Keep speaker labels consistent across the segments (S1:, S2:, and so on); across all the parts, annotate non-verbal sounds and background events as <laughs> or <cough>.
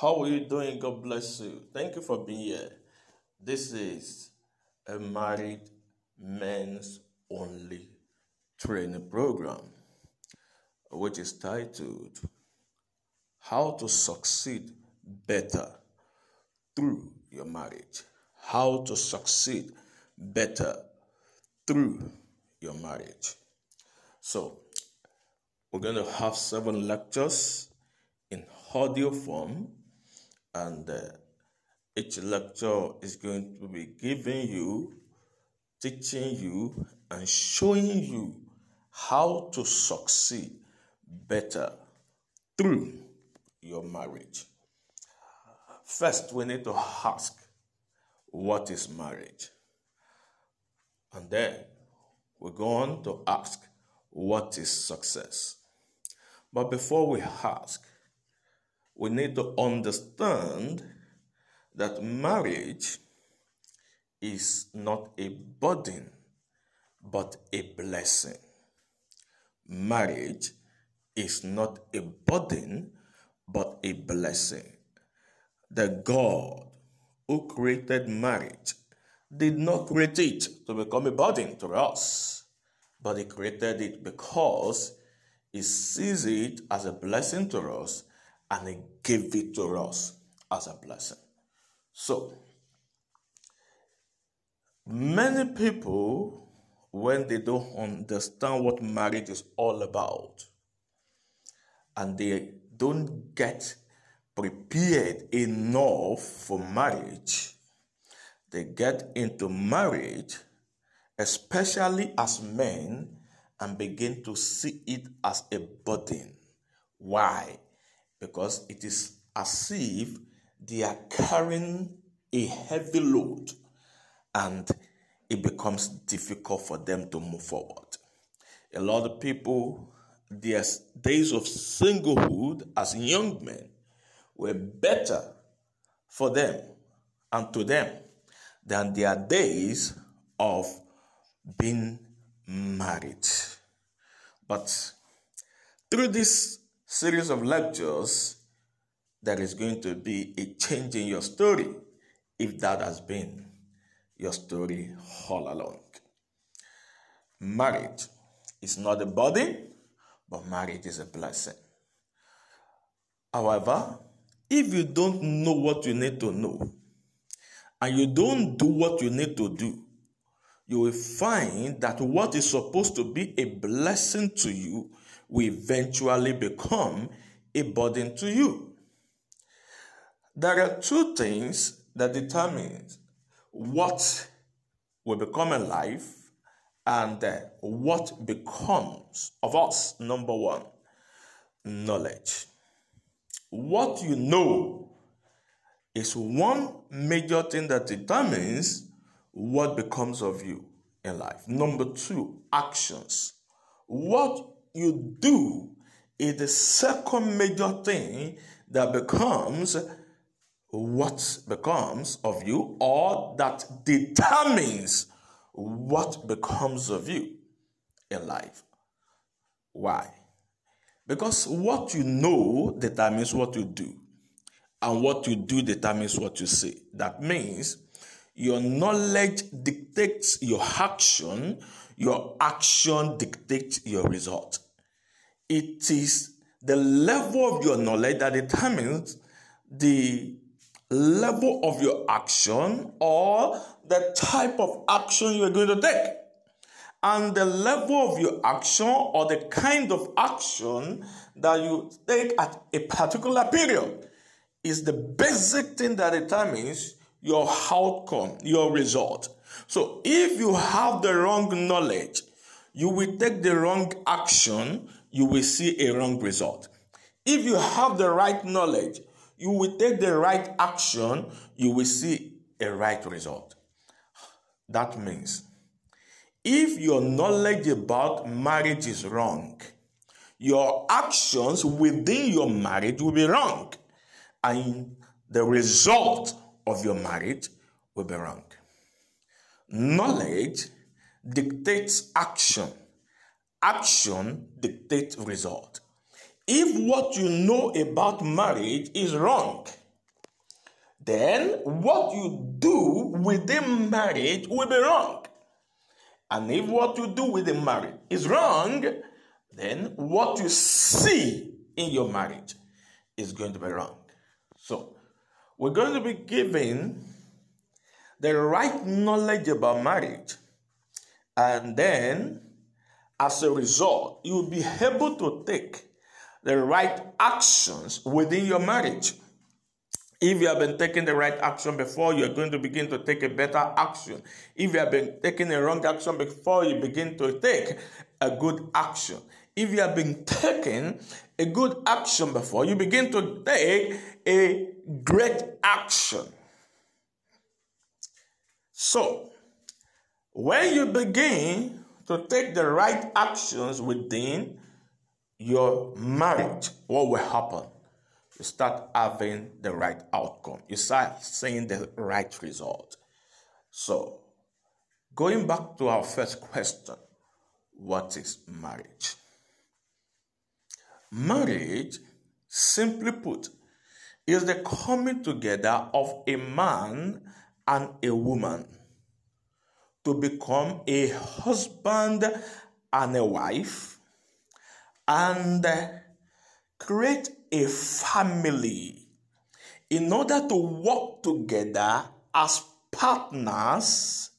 S1: How are you doing? God bless you. Thank you for being here. This is a married men's only training program, which is titled How to Succeed Better Through Your Marriage. How to Succeed Better Through Your Marriage. So, we're going to have seven lectures in audio form and uh, each lecture is going to be giving you, teaching you, and showing you how to succeed better through your marriage. First, we need to ask what is marriage? And then we go on to ask what is success. But before we ask, we need to understand that marriage is not a burden but a blessing. Marriage is not a burden but a blessing. The God who created marriage did not create it to become a burden to us, but He created it because He sees it as a blessing to us and He gave it to us as a blessing. So, many people, when they don't understand what marriage is all about, and they don't get prepared enough for marriage, they get into marriage, especially as men, and begin to see it as a burden. Why? Because it is as if they are carrying a heavy load and it becomes difficult for them to move forward. A lot of people, their days of singlehood as young men were better for them and to them than their days of being married. But through this series of lectures, there is going to be a change in your story if that has been your story all along. Marriage is not a body, but marriage is a blessing. However, if you don't know what you need to know, and you don't do what you need to do, you will find that what is supposed to be a blessing to you will eventually become a burden to you. There are two things that determine what will become a life and uh, what becomes of us. Number one, knowledge. What you know is one major thing that determines what becomes of you in life. Number two, actions. What you do is the second major thing that becomes what becomes of you or that determines what becomes of you in life. Why? Because what you know determines what you do, and what you do determines what you say. That means your knowledge dictates your action, your action dictates your result. It is the level of your knowledge that determines the level of your action or the type of action you are going to take. And the level of your action or the kind of action that you take at a particular period is the basic thing that determines your outcome, your result. So if you have the wrong knowledge, you will take the wrong action, you will see a wrong result. If you have the right knowledge, you will take the right action, you will see a right result. That means if your knowledge about marriage is wrong, your actions within your marriage will be wrong, and the result of your marriage will be wrong. Knowledge dictates action, action dictates result. If what you know about marriage is wrong, then what you do within marriage will be wrong. And if what you do within marriage is wrong, then what you see in your marriage is going to be wrong. So, we're going to be given the right knowledge about marriage, and then as a result, you will be able to take the right actions within your marriage. If you have been taking the right action before, you are going to begin to take a better action. If you have been taking a wrong action before, you begin to take a good action. If you have been taking a good action before, you begin to take a great action. So, when you begin to take the right actions within your marriage, what will happen? You start having the right outcome. You start seeing the right result. So, going back to our first question what is marriage? Marriage, simply put, is the coming together of a man and a woman to become a husband and a wife and create a family in order to work together as partners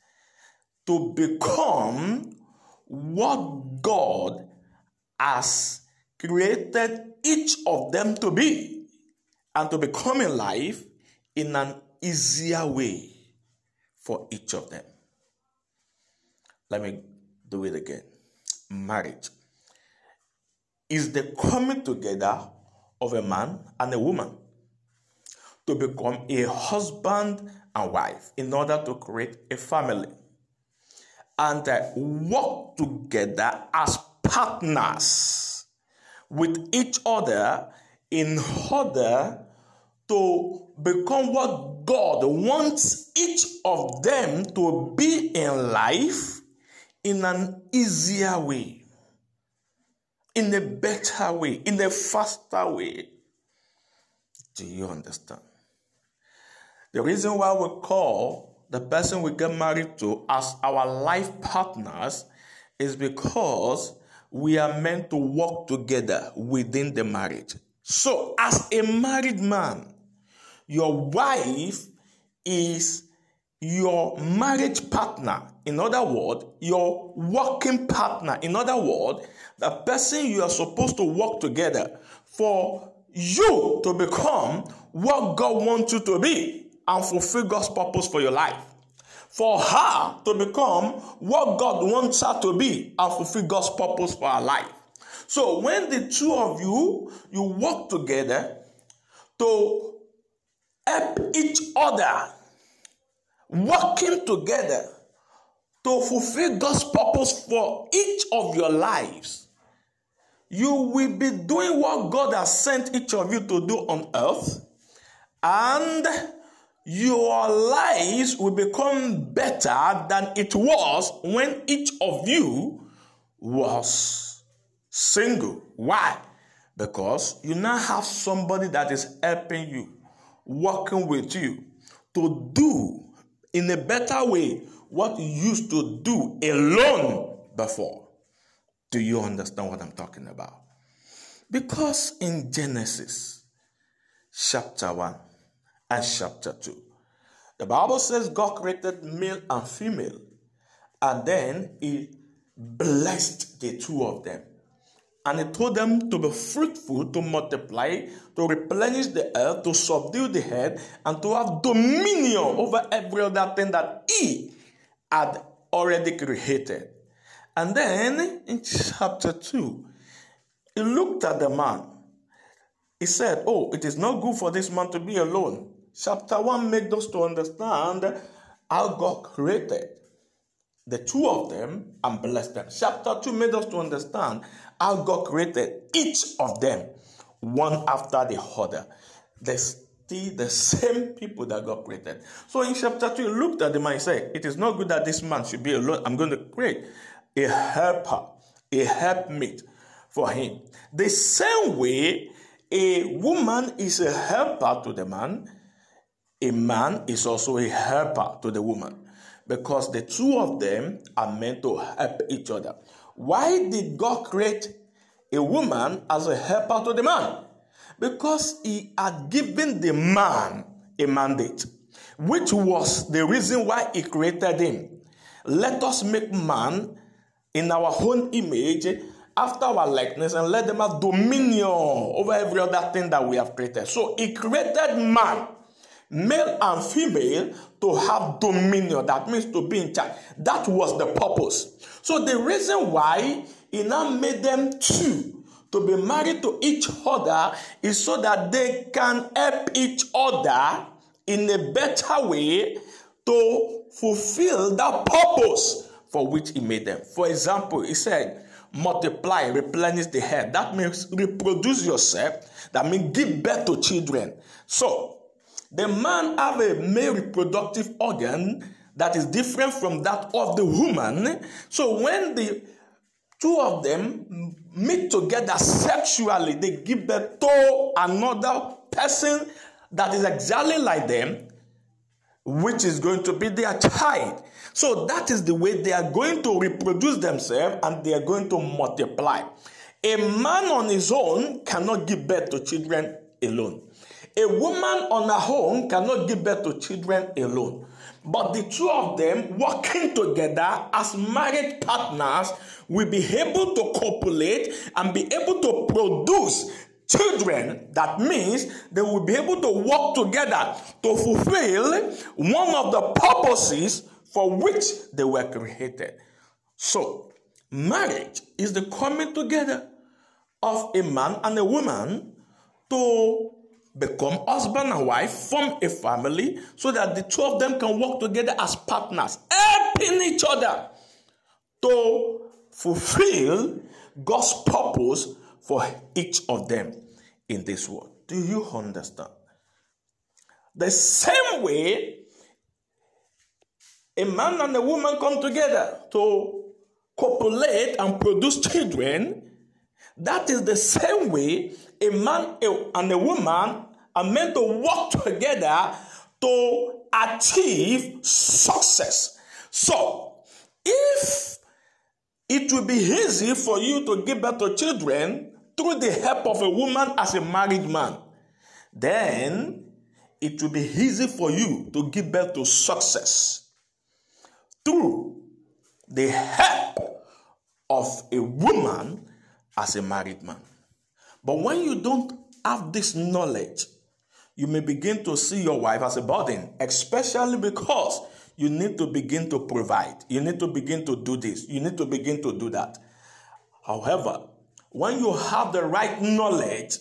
S1: to become what God has created each of them to be and to become in life in an easier way for each of them. Let me do it again. Marriage is the coming together of a man and a woman to become a husband and wife in order to create a family and uh, work together as partners with each other in order to become what God wants each of them to be in life in an easier way, in a better way, in a faster way. Do you understand? The reason why we call the person we get married to as our life partners is because we are meant to work together within the marriage. So, as a married man, your wife is your marriage partner. In other words, your working partner. In other words, the person you are supposed to work together for you to become what God wants you to be and fulfill God's purpose for your life. For her to become what God wants her to be and fulfill God's purpose for her life. So when the two of you you work together to help each other, working together to fulfill God's purpose for each of your lives, you will be doing what God has sent each of you to do on earth, and your lives will become better than it was when each of you was single. Why? Because you now have somebody that is helping you, working with you to do in a better way what you used to do alone before. Do you understand what I'm talking about? Because in Genesis chapter 1 and chapter 2, the Bible says God created male and female, and then He blessed the two of them. And He told them to be fruitful, to multiply, to replenish the earth, to subdue the head, and to have dominion over every other thing that He had already created. And then in chapter 2, he looked at the man. He said, Oh, it is not good for this man to be alone. Chapter 1 made us to understand how God created the two of them and blessed them. Chapter 2 made us to understand how God created each of them one after the other. They still the same people that God created. So in chapter 2, he looked at the man and said, It is not good that this man should be alone. I'm going to create a helper, a helpmate for him. The same way a woman is a helper to the man, a man is also a helper to the woman because the two of them are meant to help each other. Why did God create a woman as a helper to the man? Because he had given the man a mandate, which was the reason why he created him. Let us make man in our own image after our likeness and let them have dominion over every other thing that we have created. So he created man, male and female, to have dominion. That means to be in charge. That was the purpose. So the reason why he now made them two to be married to each other is so that they can help each other in a better way to fulfill that purpose for which he made them. For example, he said, multiply, replenish the head. That means reproduce yourself. That means give birth to children. So, the man have a male reproductive organ that is different from that of the woman. So when the two of them meet together sexually, they give birth to another person that is exactly like them, which is going to be their child. So that is the way they are going to reproduce themselves and they are going to multiply. A man on his own cannot give birth to children alone. A woman on her own cannot give birth to children alone. But the two of them working together as married partners will be able to copulate and be able to produce children. That means they will be able to work together to fulfill one of the purposes for which they were created. So, marriage is the coming together of a man and a woman to become husband and wife, form a family, so that the two of them can work together as partners, helping each other to fulfill God's purpose for each of them in this world. Do you understand? The same way a man and a woman come together to copulate and produce children, that is the same way a man and a woman are meant to work together to achieve success. So, if it will be easy for you to give birth to children through the help of a woman as a married man, then it will be easy for you to give birth to success through the help of a woman as a married man. But when you don't have this knowledge, you may begin to see your wife as a burden, especially because you need to begin to provide. You need to begin to do this. You need to begin to do that. However, when you have the right knowledge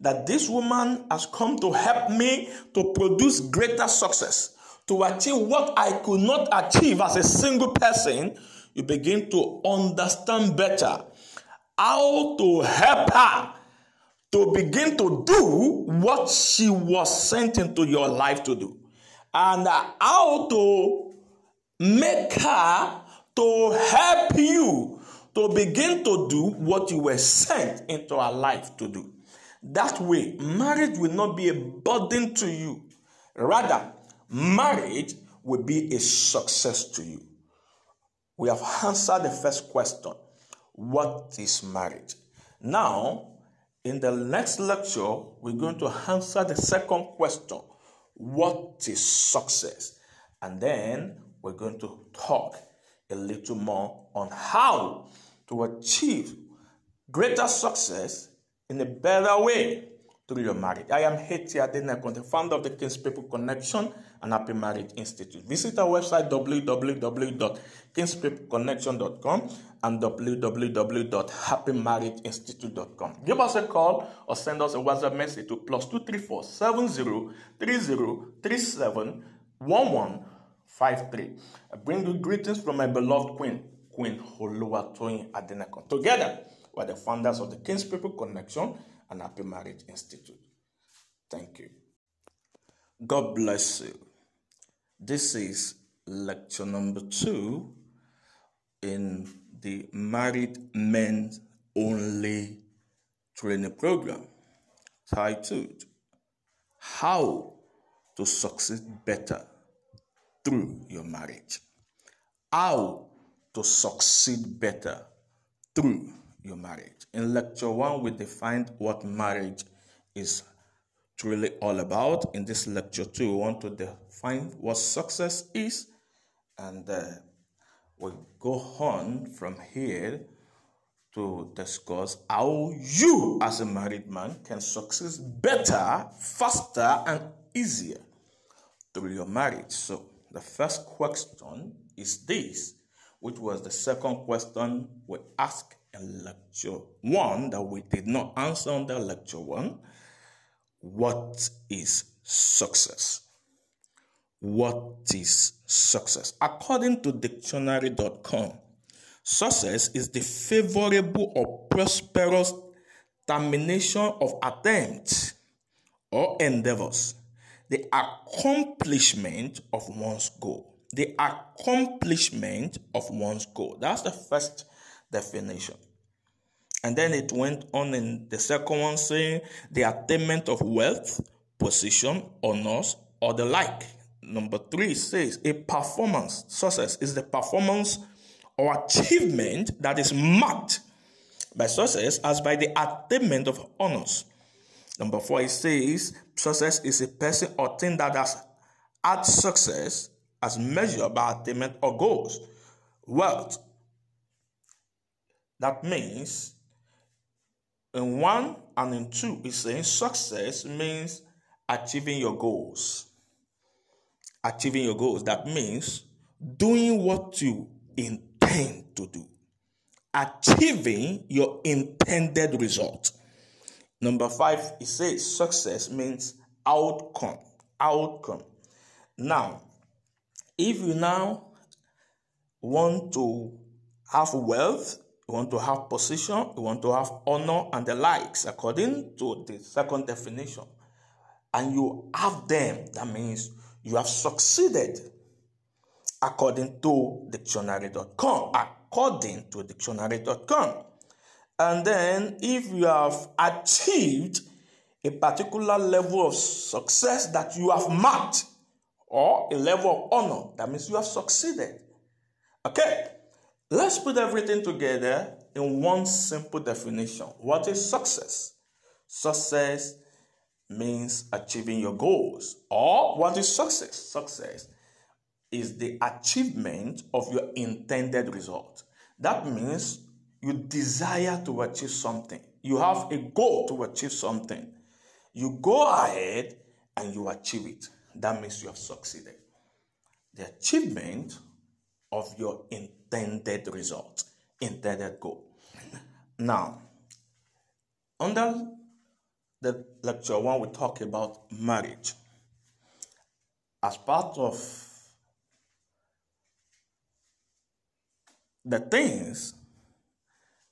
S1: that this woman has come to help me to produce greater success, to achieve what I could not achieve as a single person, you begin to understand better how to help her to begin to do what she was sent into your life to do, and how to make her to help you to begin to do what you were sent into her life to do. That way, marriage will not be a burden to you. Rather, marriage will be a success to you. We have answered the first question What is marriage? Now, in the next lecture, we're going to answer the second question What is success? And then we're going to talk a little more on how to achieve greater success in a better way through your marriage. I am Heti Adenekan, the founder of the King's People Connection and Happy Marriage Institute. Visit our website www.kingspeopleconnection.com and www.happymarriageinstitute.com. Give us a call or send us a WhatsApp message to plus 234 703037 1153. I bring you greetings from my beloved Queen, Queen Oluwatoyin Adenekan. Together, we're the founders of the King's People Connection and Happy Marriage Institute. Thank you. God bless you. This is lecture number two in the Married Men Only training program titled How to succeed better through your marriage. How to succeed better through your marriage. In lecture one, we defined what marriage is truly all about. In this lecture too, we want to define what success is, and uh, we go on from here to discuss how you, as a married man, can succeed better, faster, and easier through your marriage. So, the first question is this, which was the second question we asked in lecture one that we did not answer under lecture one. What is success? What is success? According to dictionary.com, success is the favorable or prosperous termination of attempts or endeavors, the accomplishment of one's goal. The accomplishment of one's goal. That's the first definition. And then it went on in the second one saying the attainment of wealth, position, honors, or the like. Number three says a performance, success is the performance or achievement that is marked by success as by the attainment of honors. Number four, it says success is a person or thing that has had success as measured by attainment or goals. Wealth. That means in one and in two, it's saying success means achieving your goals. Achieving your goals. That means doing what you intend to do. Achieving your intended result. Number five, it says success means outcome. Outcome. Now, if you now want to have wealth, you want to have position, you want to have honor and the likes, according to the second definition. And you have them, that means you have succeeded, according to dictionary.com. According to dictionary.com. And then, if you have achieved a particular level of success that you have marked, or a level of honor, that means you have succeeded. Okay, Let's put everything together in one simple definition. What is success? Success means achieving your goals. Or what is success? Success is the achievement of your intended result. That means you desire to achieve something. You have a goal to achieve something. You go ahead and you achieve it. That means you have succeeded. The achievement of your intended result, intended goal. Now, under the lecture one, we talk about marriage. As part of the things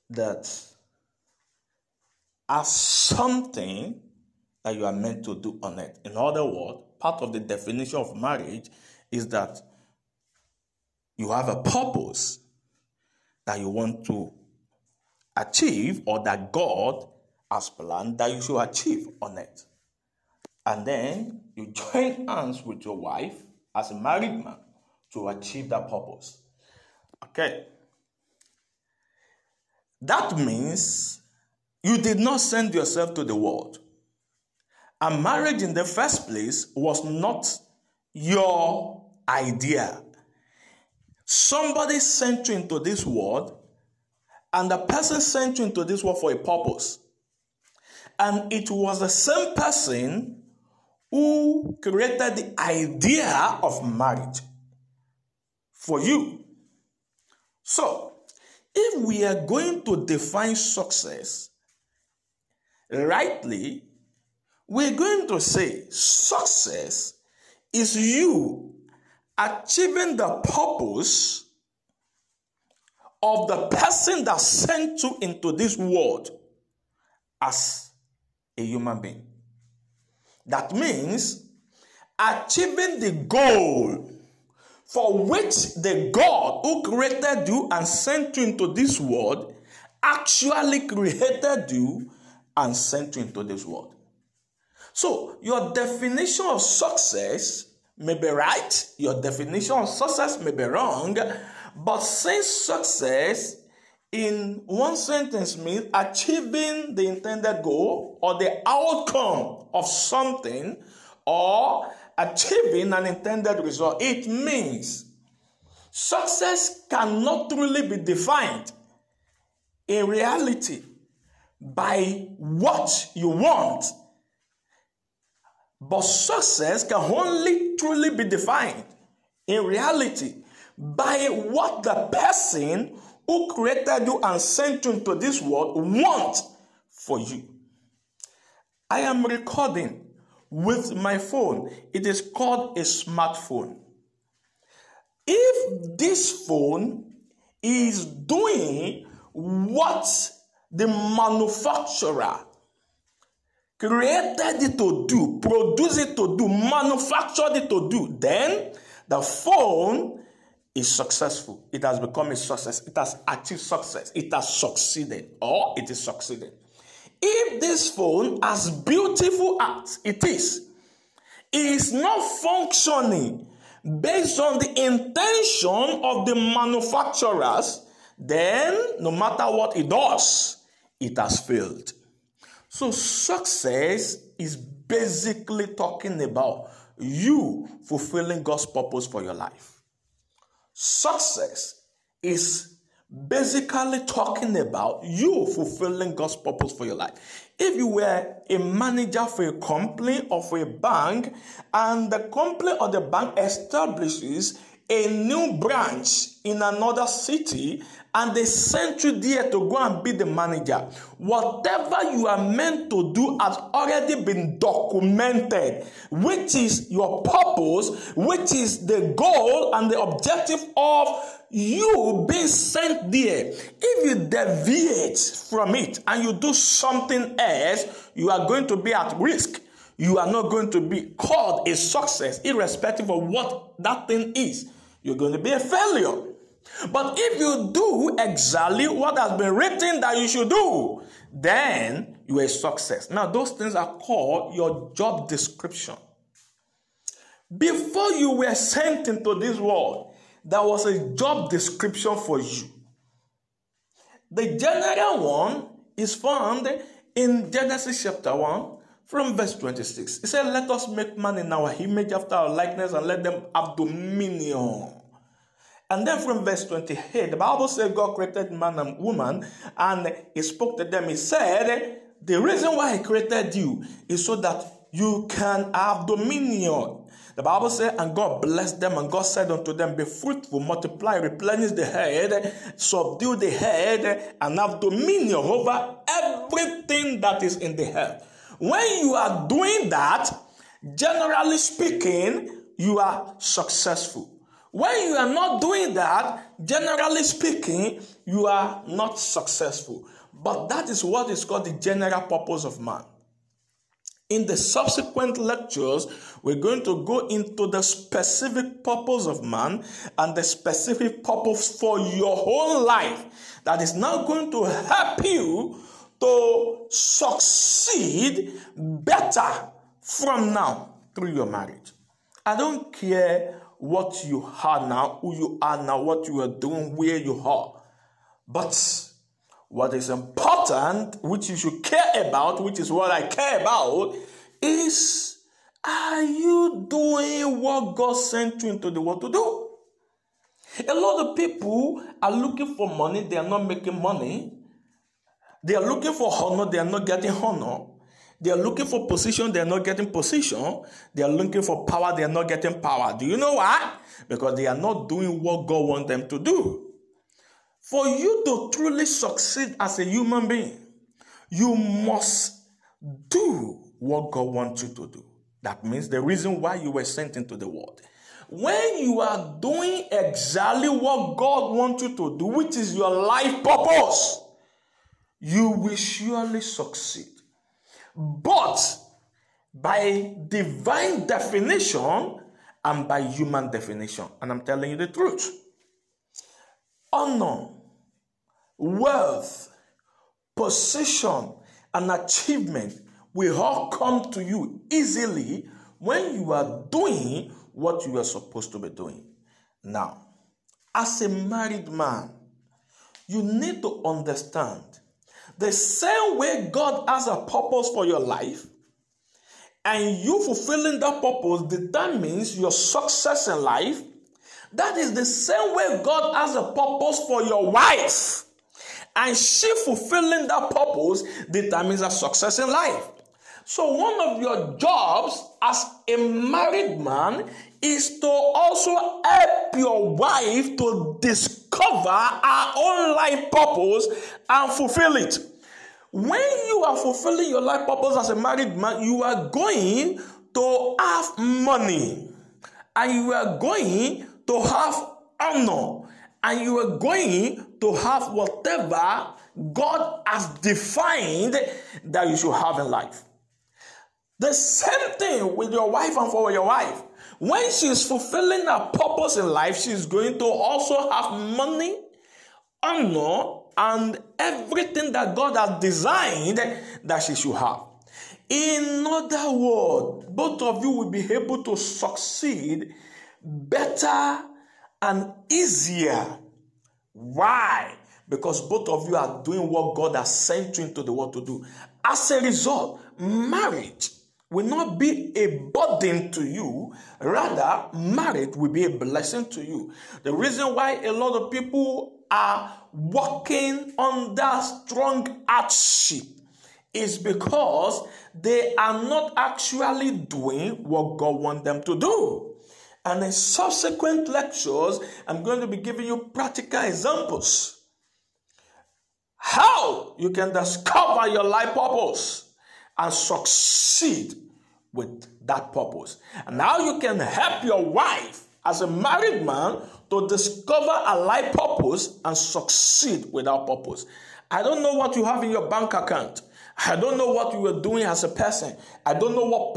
S1: that are something that you are meant to do on it. In other words, part of the definition of marriage is that you have a purpose that you want to achieve or that God has planned that you should achieve on it. And then you <laughs> join hands with your wife as a married man to achieve that purpose. Okay. That means you did not send yourself to the world. And marriage in the first place was not your idea. Somebody sent you into this world, and the person sent you into this world for a purpose. And it was the same person who created the idea of marriage for you. So, if we are going to define success rightly, we're going to say success is you achieving the purpose of the person that sent you into this world as a human being. That means achieving the goal for which the God who created you and sent you into this world actually created you and sent you into this world. So, your definition of success may be right, your definition of success may be wrong, but since success in one sentence means achieving the intended goal or the outcome of something or achieving an intended result, it means success cannot truly be defined in reality by what you want. But success can only truly be defined in reality by what the person who created you and sent you into this world wants for you. I am recording with my phone. It is called a smartphone. If this phone is doing what the manufacturer created it to do, produced it to do, manufactured it to do, then the phone is successful. It has become a success. It has achieved success. It has succeeded or it is succeeding. If this phone, as beautiful as it is, is not functioning based on the intention of the manufacturers, then no matter what it does, it has failed. So, success is basically talking about you fulfilling God's purpose for your life. Success is basically talking about you fulfilling God's purpose for your life. If you were a manager for a company or for a bank, and the company or the bank establishes a new branch in another city and they sent you there to go and be the manager. Whatever you are meant to do has already been documented, which is your purpose, which is the goal and the objective of you being sent there. If you deviate from it and you do something else, you are going to be at risk. You are not going to be called a success, irrespective of what that thing is. You're going to be a failure. But if you do exactly what has been written that you should do, then you are a success. Now, those things are called your job description. Before you were sent into this world, there was a job description for you. The general one is found in Genesis chapter 1 from verse 26. It said, Let us make man in our image after our likeness and let them have dominion. And then from verse 28, the Bible says God created man and woman and he spoke to them. He said, The reason why he created you is so that you can have dominion. The Bible said, and God blessed them, and God said unto them, Be fruitful, multiply, replenish the head, subdue the head, and have dominion over everything that is in the head. When you are doing that, generally speaking, you are successful. When you are not doing that, generally speaking, you are not successful. But that is what is called the general purpose of man. In the subsequent lectures, we're going to go into the specific purpose of man and the specific purpose for your whole life that is now going to help you to succeed better from now through your marriage. I don't care what you are now, who you are now, what you are doing, where you are. But what is important, which you should care about, which is what I care about, is are you doing what God sent you into the world to do? A lot of people are looking for money, they are not making money. They are looking for honor, they are not getting honor. They are looking for position, they are not getting position. They are looking for power, they are not getting power. Do you know why? Because they are not doing what God wants them to do. For you to truly succeed as a human being, you must do what God wants you to do. That means the reason why you were sent into the world. When you are doing exactly what God wants you to do, which is your life purpose, you will surely succeed. But by divine definition and by human definition. And I'm telling you the truth. Honor, wealth, position, and achievement will all come to you easily when you are doing what you are supposed to be doing. Now, as a married man, you need to understand the same way God has a purpose for your life, and you fulfilling that purpose determines your success in life. That is the same way God has a purpose for your wife. And she fulfilling that purpose determines her success in life. So, one of your jobs as a married man is to also help your wife to discover her own life purpose and fulfill it. When you are fulfilling your life purpose as a married man, you are going to have money and you are going to have honor and you are going to have whatever God has defined that you should have in life. The same thing with your wife and for your wife. When she's fulfilling her purpose in life, she's going to also have money, honor, and everything that God has designed that she should have. In other words, both of you will be able to succeed better and easier. Why? Because both of you are doing what God has sent you into the world to do. As a result, marriage will not be a burden to you. Rather, marriage will be a blessing to you. The reason why a lot of people are walking under strong hardship is because they are not actually doing what God wants them to do. And in subsequent lectures, I'm going to be giving you practical examples how you can discover your life purpose and succeed with that purpose. And now you can help your wife as a married man to discover a life purpose and succeed with that purpose. I don't know what you have in your bank account. I don't know what you are doing as a person. I don't know what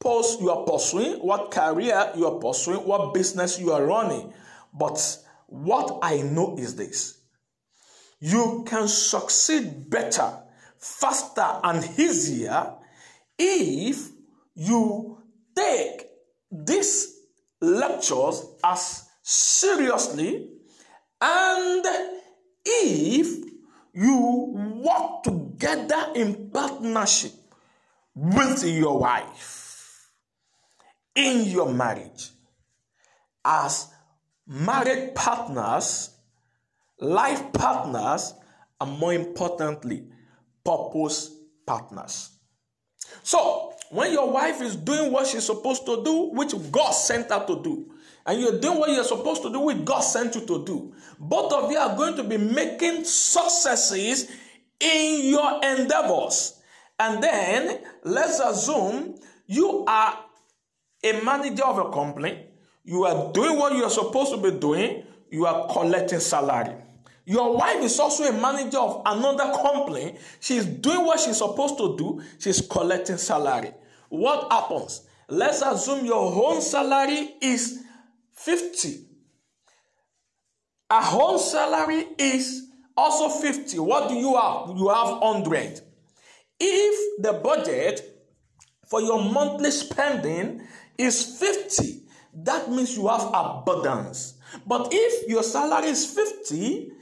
S1: purpose you are pursuing, what career you are pursuing, what business you are running. But what I know is this you can succeed better, faster, and easier if you take these lectures as seriously and if you work together in partnership with your wife in your marriage as married partners, life partners, and more importantly, purpose partners. So, when your wife is doing what she's supposed to do, which God sent her to do, and you're doing what you're supposed to do, which God sent you to do, both of you are going to be making successes in your endeavors. And then let's assume you are a manager of a company, you are doing what you are supposed to be doing, you are collecting salary. Your wife is also a manager of another company. She's doing what she's supposed to do. She's collecting salary. What happens? Let's assume your own salary is 50. A whole salary is also 50. What do you have? You have 100. If the budget for your monthly spending is 50, that means you have abundance. But if your salary is 50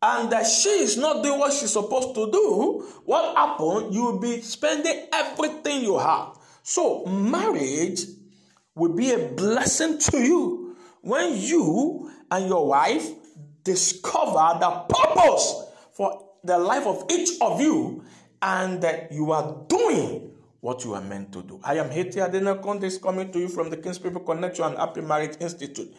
S1: and that she is not doing what she's supposed to do, what happens? You will be spending everything you have. So, marriage will be a blessing to you when you and your wife discover the purpose for the life of each of you and that you are doing what you are meant to do. I am Haiti Adenekan, this coming to you from the King's People Connection and Happy Marriage Institute.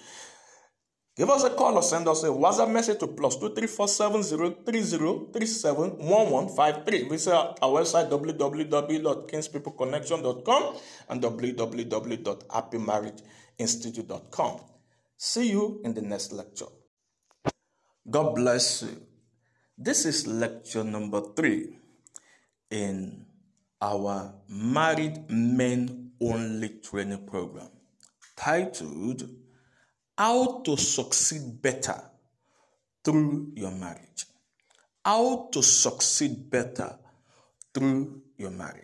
S1: Give us a call or send us a WhatsApp message to plus two three four seven zero three zero three seven one one five three. Visit our website www.kingspeopleconnection.com and www.happymarriageinstitute.com. See you in the next lecture. God bless you. This is lecture number three in our married men only training program titled how to succeed better through your marriage. How to succeed better through your marriage.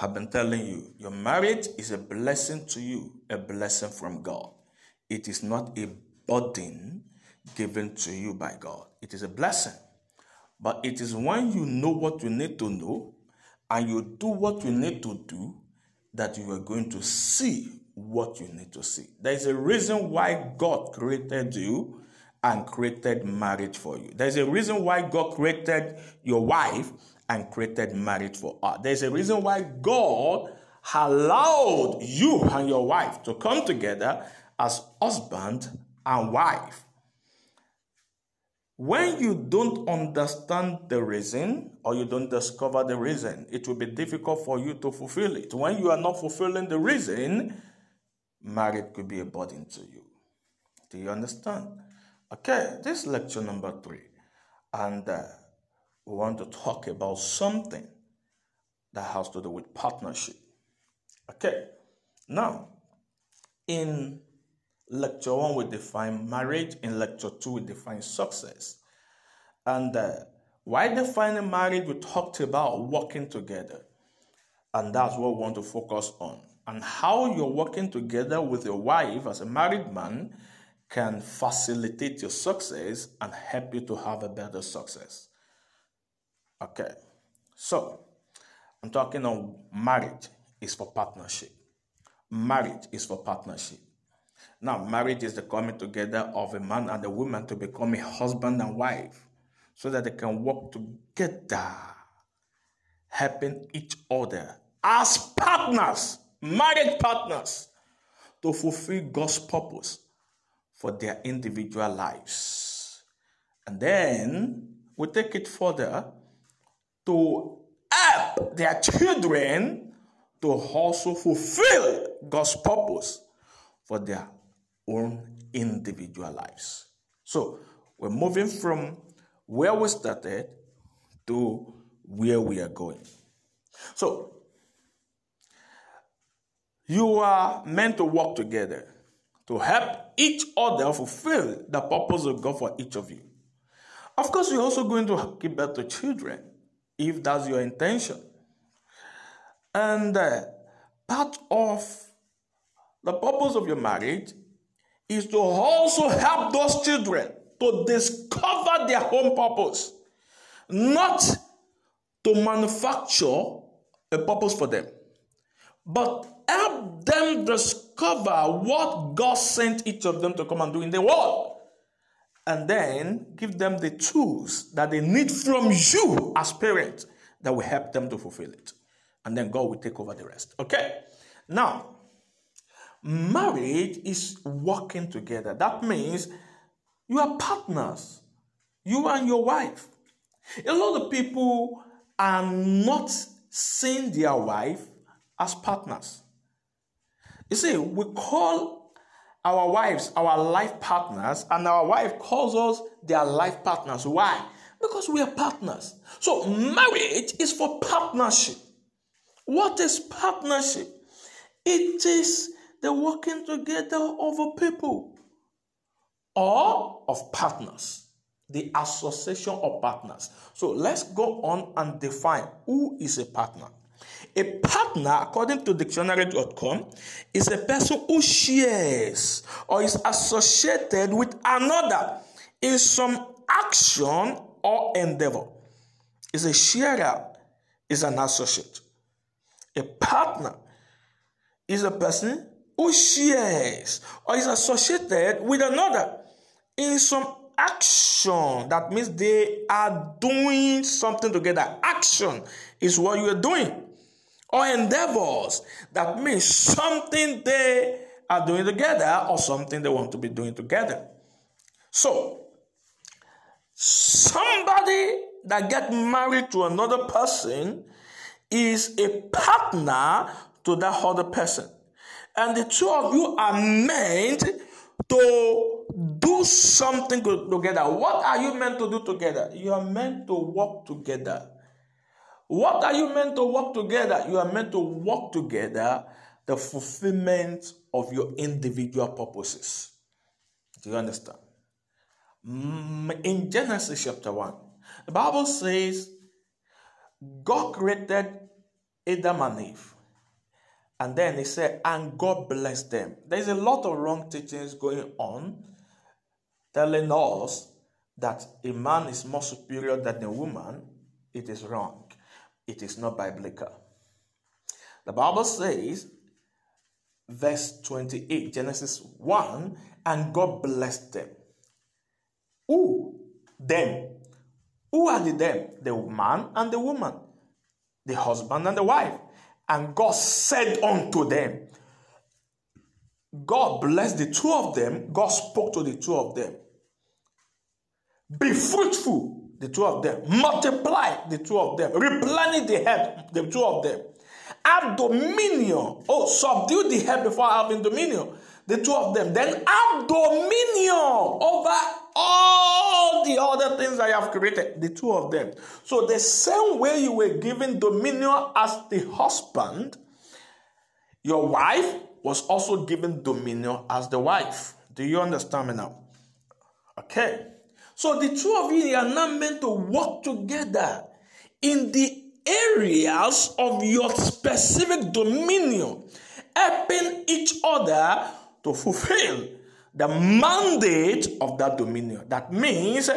S1: I've been telling you your marriage is a blessing to you, a blessing from God. It is not a burden given to you by God. It is a blessing. But it is when you know what you need to know and you do what you need to do that you are going to see what you need to see. There is a reason why God created you and created marriage for you. There's a reason why God created your wife and created marriage for her. There's a reason why God allowed you and your wife to come together as husband and wife. When you don't understand the reason or you don't discover the reason, it will be difficult for you to fulfill it. When you are not fulfilling the reason, marriage could be a burden to you. Do you understand? Okay, this lecture number three, and uh, we want to talk about something that has to do with partnership. Okay, now in lecture one, we define marriage, in lecture two, we define success. And uh, why defining marriage, we talked about working together, and that's what we want to focus on and how you're working together with your wife as a married man can facilitate your success and help you to have a better success. Okay, so I'm talking on marriage is for partnership. Marriage is for partnership. Now, marriage is the coming together of a man and a woman to become a husband and wife so that they can work together, helping each other as partners marriage partners to fulfill God's purpose for their individual lives. And then we take it further to help their children to also fulfill God's purpose for their own individual lives. So we're moving from where we started to where we are going. So you are meant to work together to help each other fulfill the purpose of God for each of you. Of course, you're also going to give birth to children if that's your intention. And uh, part of the purpose of your marriage is to also help those children to discover their own purpose, not to manufacture a purpose for them, but help them discover what God sent each of them to come and do in the world. And then give them the tools that they need from you as parents that will help them to fulfill it. And then God will take over the rest. Okay? Now, marriage is working together. That means you are partners, you and your wife. A lot of people are not seeing their wife as partners. You see, we call our wives our life partners, and our wife calls us their life partners. Why? Because we are partners. So, marriage is for partnership. What is partnership? It is the working together of a people or of partners, the association of partners. So, let's go on and define who is a partner. A partner, according to dictionary.com, is a person who shares or is associated with another in some action or endeavor. Is a sharer, is an associate. A partner is a person who shares or is associated with another in some action. That means they are doing something together. Action is what you are doing or endeavors. That means something they are doing together or something they want to be doing together. So, somebody that get married to another person is a partner to that other person. And the two of you are meant to do something together. What are you meant to do together? You are meant to work together. What are you meant to work together? You are meant to work together the fulfillment of your individual purposes. Do you understand? Mm, in Genesis chapter 1, the Bible says God created Adam and Eve. And then he said, and God blessed them. There's a lot of wrong teachings going on telling us that a man is more superior than a woman. It is wrong. It is not biblical. The Bible says, verse 28, Genesis 1, and God blessed them. Who? Them. Who are the them? The man and the woman, the husband and the wife. And God said unto them, God blessed the two of them. God spoke to the two of them. Be fruitful, the two of them. Multiply, the two of them. Replenish the head, the two of them. Have dominion. Oh, subdue the head before having dominion. The two of them. Then have dominion over all the other things I have created. The two of them. So, the same way you were given dominion as the husband, your wife was also given dominion as the wife. Do you understand me now? Okay. So the two of you are not meant to work together in the areas of your specific dominion, helping each other to fulfill the mandate of that dominion. That means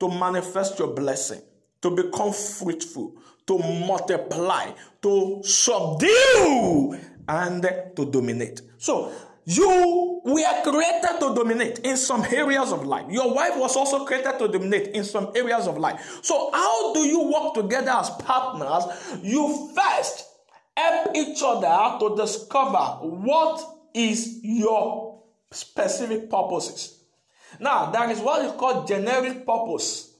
S1: to manifest your blessing, to become fruitful, to multiply, to subdue, and to dominate. So, you were created to dominate in some areas of life. Your wife was also created to dominate in some areas of life. So, how do you work together as partners? You first help each other to discover what is your specific purposes. Now, there is what is called generic purpose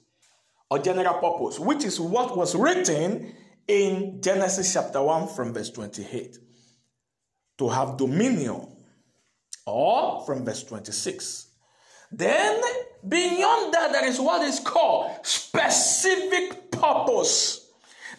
S1: or general purpose, which is what was written in Genesis chapter 1 from verse 28 to have dominion or from verse 26. Then, beyond that, there is what is called specific purpose.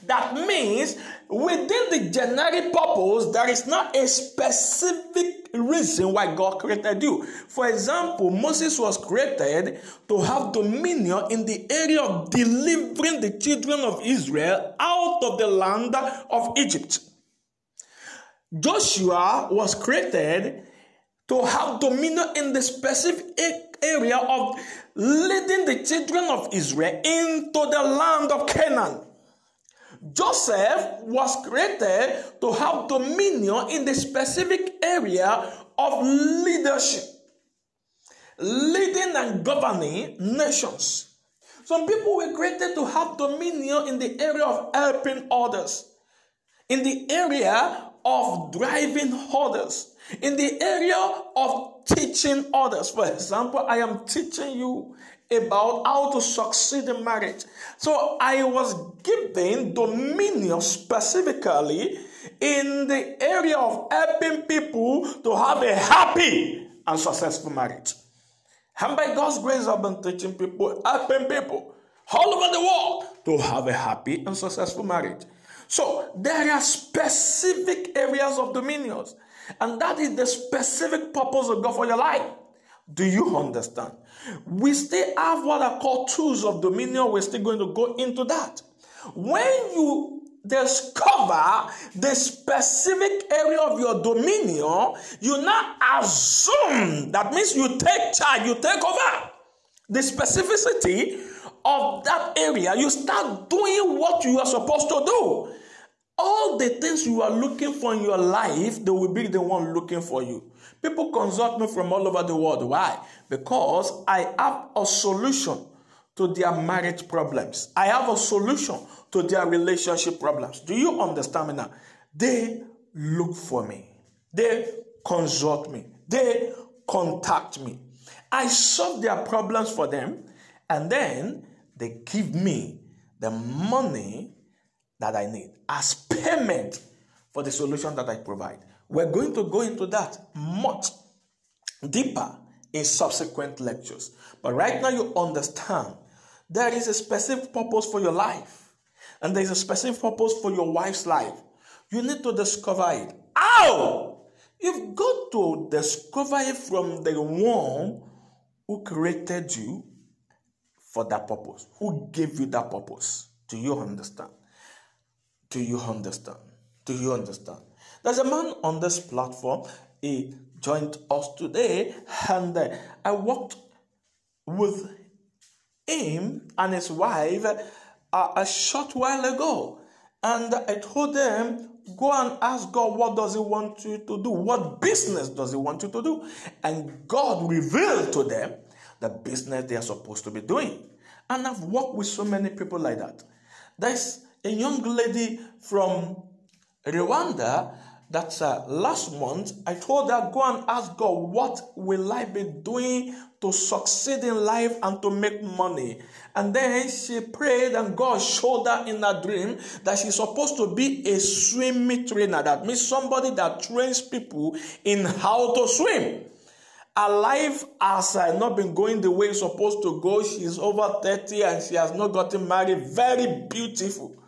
S1: That means within the generic purpose, there is not a specific reason why God created you. For example, Moses was created to have dominion in the area of delivering the children of Israel out of the land of Egypt. Joshua was created to have dominion in the specific area of leading the children of Israel into the land of Canaan. Joseph was created to have dominion in the specific area of leadership, leading and governing nations. Some people were created to have dominion in the area of helping others, in the area of driving others, in the area of teaching others. For example, I am teaching you about how to succeed in marriage. So I was given dominion specifically in the area of helping people to have a happy and successful marriage. And by God's grace, I've been teaching people, helping people all over the world to have a happy and successful marriage. So there are specific areas of dominions, and that is the specific purpose of God for your life. Do you understand? We still have what are called tools of dominion. We're still going to go into that. When you discover the specific area of your dominion, you now assume that means you take charge, you take over the specificity of that area. You start doing what you are supposed to do. All the things you are looking for in your life, they will be the one looking for you. People consult me from all over the world. Why? Because I have a solution to their marriage problems. I have a solution to their relationship problems. Do you understand me now? They look for me. They consult me. They contact me. I solve their problems for them and then they give me the money that I need as payment for the solution that I provide. We're going to go into that much deeper in subsequent lectures. But right now, you understand there is a specific purpose for your life, and there is a specific purpose for your wife's life. You need to discover it. How? You've got to discover it from the one who created you for that purpose, who gave you that purpose. Do you understand? Do you understand? Do you understand? There's a man on this platform. He joined us today, and uh, I walked with him and his wife uh, a short while ago. And I told them, go and ask God, what does He want you to do? What business does He want you to do? And God revealed to them the business they are supposed to be doing. And I've worked with so many people like that. There's a young lady from Rwanda that uh, last month I told her, go and ask God, what will I be doing to succeed in life and to make money? And then she prayed, and God showed her in a dream that she's supposed to be a swimming trainer. That means somebody that trains people in how to swim. Her life has uh, not been going the way it's supposed to go. She's over 30 and she has not gotten married. Very beautiful.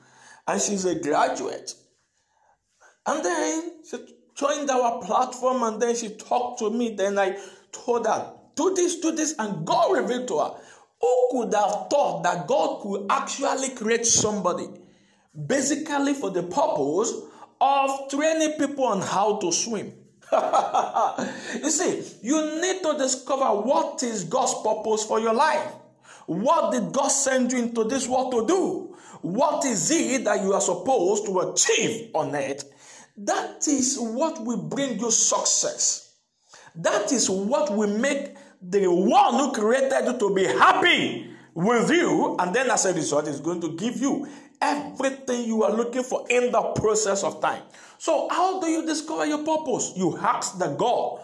S1: And she's a graduate. And then she joined our platform and then she talked to me. Then I told her, do this, do this. And God revealed to her. Who could have thought that God could actually create somebody basically for the purpose of training people on how to swim? <laughs> you see, you need to discover what is God's purpose for your life. What did God send you into this world to do? What is it that you are supposed to achieve on it? That is what will bring you success. That is what will make the one who created you to be happy with you, and then as a result, is going to give you everything you are looking for in the process of time. So, how do you discover your purpose? You ask the God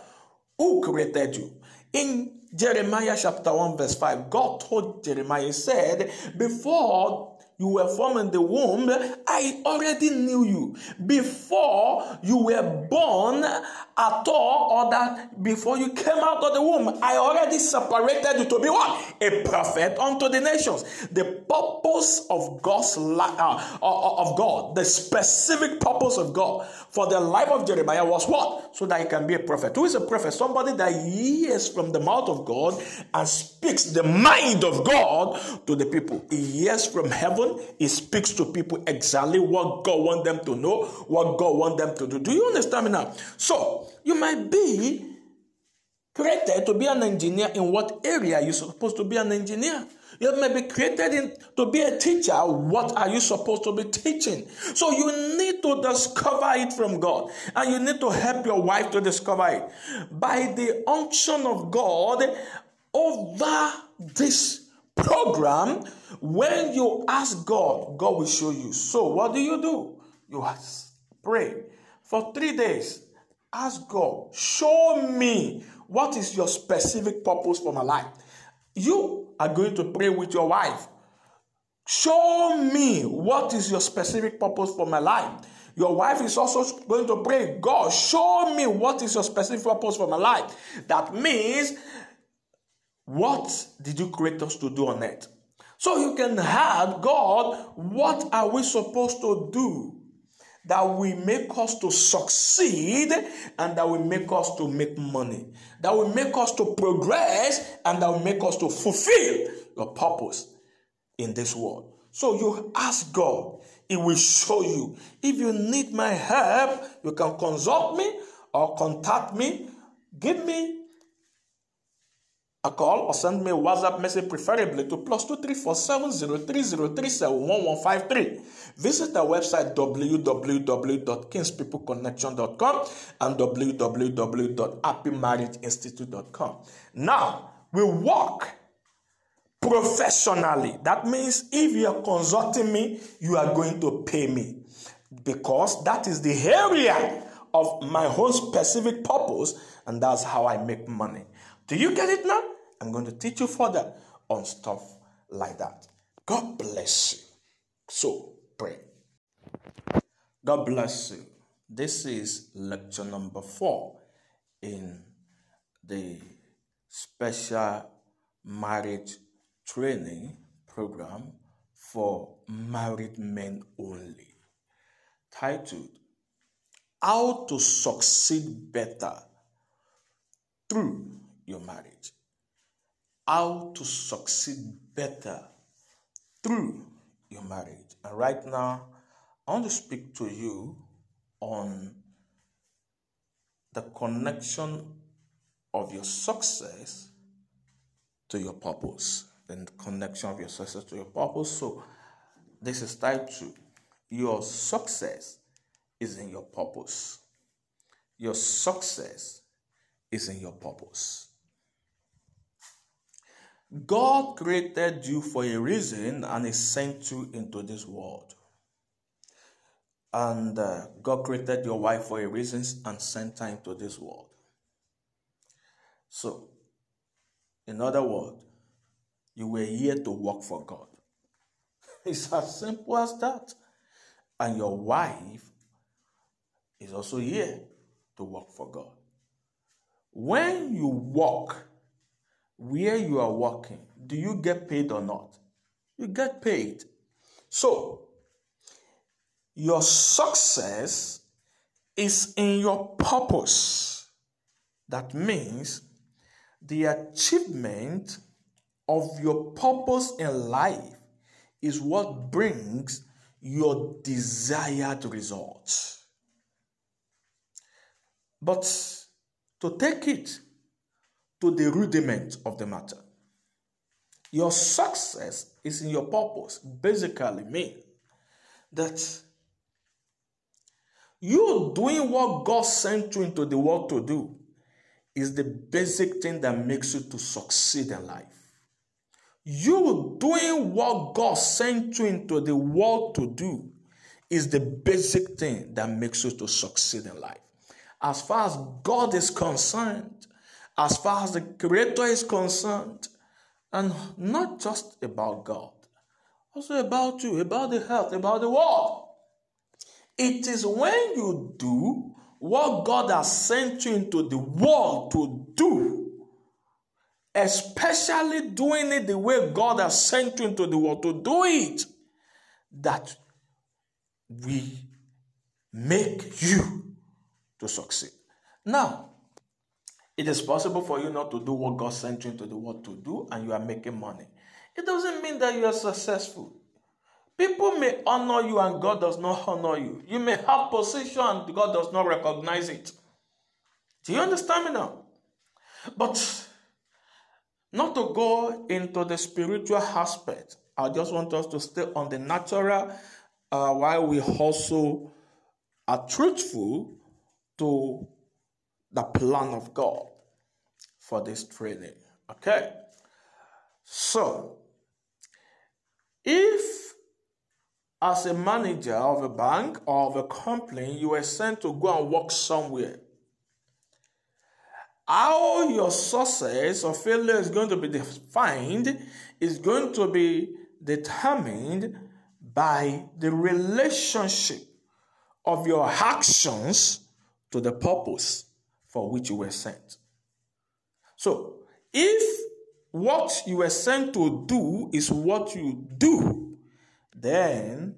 S1: who created you. In Jeremiah chapter 1, verse 5, God told Jeremiah, He said, Before you were formed in the womb, I already knew you. Before you were born at all, or that before you came out of the womb, I already separated you to be what? A prophet unto the nations. The purpose of God's life, uh, of God, the specific purpose of God for the life of Jeremiah was what? So that he can be a prophet. Who is a prophet? Somebody that hears from the mouth of God and speaks the mind of God to the people. He hears from heaven he speaks to people exactly what God wants them to know, what God wants them to do. Do you understand me now? So, you might be created to be an engineer in what area you're supposed to be an engineer. You may be created in, to be a teacher. What are you supposed to be teaching? So you need to discover it from God. And you need to help your wife to discover it. By the unction of God over this program, when you ask God, God will show you. So, what do you do? You ask, pray for three days. Ask God, show me what is your specific purpose for my life. You are going to pray with your wife. Show me what is your specific purpose for my life. Your wife is also going to pray, God, show me what is your specific purpose for my life. That means what did you create us to do on earth? So you can ask God, what are we supposed to do that will make us to succeed and that will make us to make money, that will make us to progress and that will make us to fulfill your purpose in this world. So you ask God, He will show you. If you need my help, you can consult me or contact me. Give me a call or send me a WhatsApp message preferably to plus two three four seven zero three zero three seven one one five three. Visit our website www.kingspeopleconnection.com and www.happymarriageinstitute.com. Now we work professionally. That means if you are consulting me, you are going to pay me because that is the area of my own specific purpose, and that's how I make money. Do you get it now? I'm going to teach you further on stuff like that. God bless you. So, pray. God bless you. This is lecture number four in the special marriage training program for married men only, titled How to Succeed Better Through Your Marriage how to succeed better through your marriage. And right now, I want to speak to you on the connection of your success to your purpose. The connection of your success to your purpose. So, this is type two. Your success is in your purpose. Your success is in your purpose. God created you for a reason and He sent you into this world. And uh, God created your wife for a reason and sent her into this world. So, in other words, you were here to work for God. <laughs> It's as simple as that. And your wife is also here to work for God. When you work where you are working, do you get paid or not? You get paid. So, your success is in your purpose. That means the achievement of your purpose in life is what brings your desired results. But to take it to the rudiment of the matter, your success is in your purpose. Basically, mean that you doing what God sent you into the world to do is the basic thing that makes you to succeed in life. You doing what God sent you into the world to do is the basic thing that makes you to succeed in life. As far as God is concerned, as far as the Creator is concerned, and not just about God, also about you, about the health, about the world. It is when you do what God has sent you into the world to do especially doing it the way God has sent you into the world to do it, that we make you to succeed. Now, it is possible for you not to do what God sent you into the world to do and you are making money. It doesn't mean that you are successful. People may honor you and God does not honor you. You may have position and God does not recognize it. Do you understand me now? But not to go into the spiritual aspect, I just want us to stay on the natural uh, while we also are truthful to the plan of God for this training. Okay? So, if as a manager of a bank or of a company you were sent to go and work somewhere how your success or failure is going to be defined is going to be determined by the relationship of your actions to the purpose for which you were sent. So, if what you were sent to do is what you do, then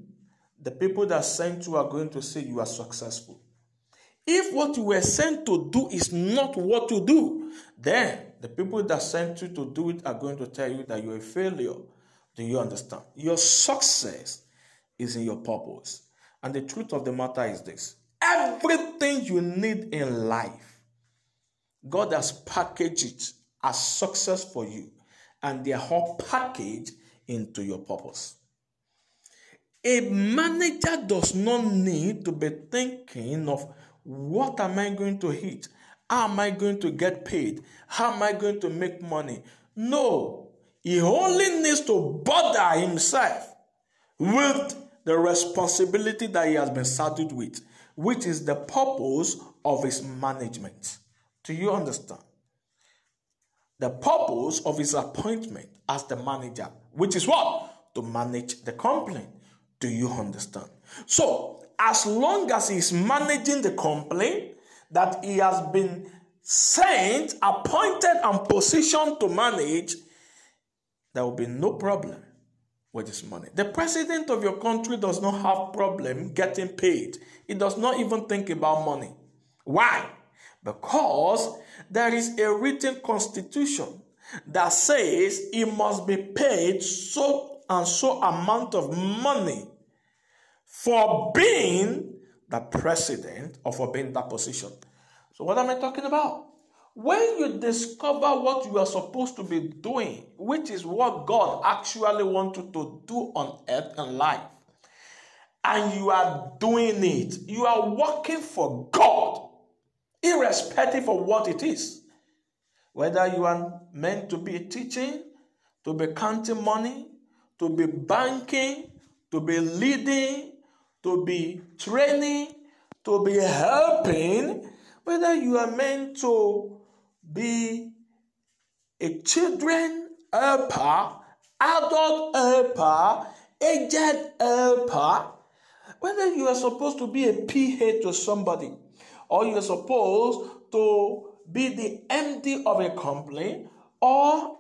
S1: the people that sent you are going to say you are successful. If what you were sent to do is not what you do, then the people that sent you to do it are going to tell you that you're a failure. Do you understand? Your success is in your purpose. And the truth of the matter is this everything you need in life, God has packaged it as success for you, and they are all packaged into your purpose. A manager does not need to be thinking of what am I going to eat? How am I going to get paid? How am I going to make money? No, he only needs to bother himself with the responsibility that he has been saddled with, which is the purpose of his management. Do you understand? The purpose of his appointment as the manager, which is what? To manage the company. Do you understand? So, as long as he's managing the company that he has been sent, appointed, and positioned to manage, there will be no problem with his money. The president of your country does not have problem getting paid. He does not even think about money. Why? Because there is a written constitution that says he must be paid so and so amount of money for being the president or for being that position. So, what am I talking about? When you discover what you are supposed to be doing, which is what God actually wants you to do on earth and life, and you are doing it, you are working for God, irrespective of what it is. Whether you are meant to be teaching, to be counting money, to be banking, to be leading, to be training, to be helping, whether you are meant to be a children helper, adult helper, aged helper, whether you are supposed to be a PA to somebody or you are supposed to be the MD of a company or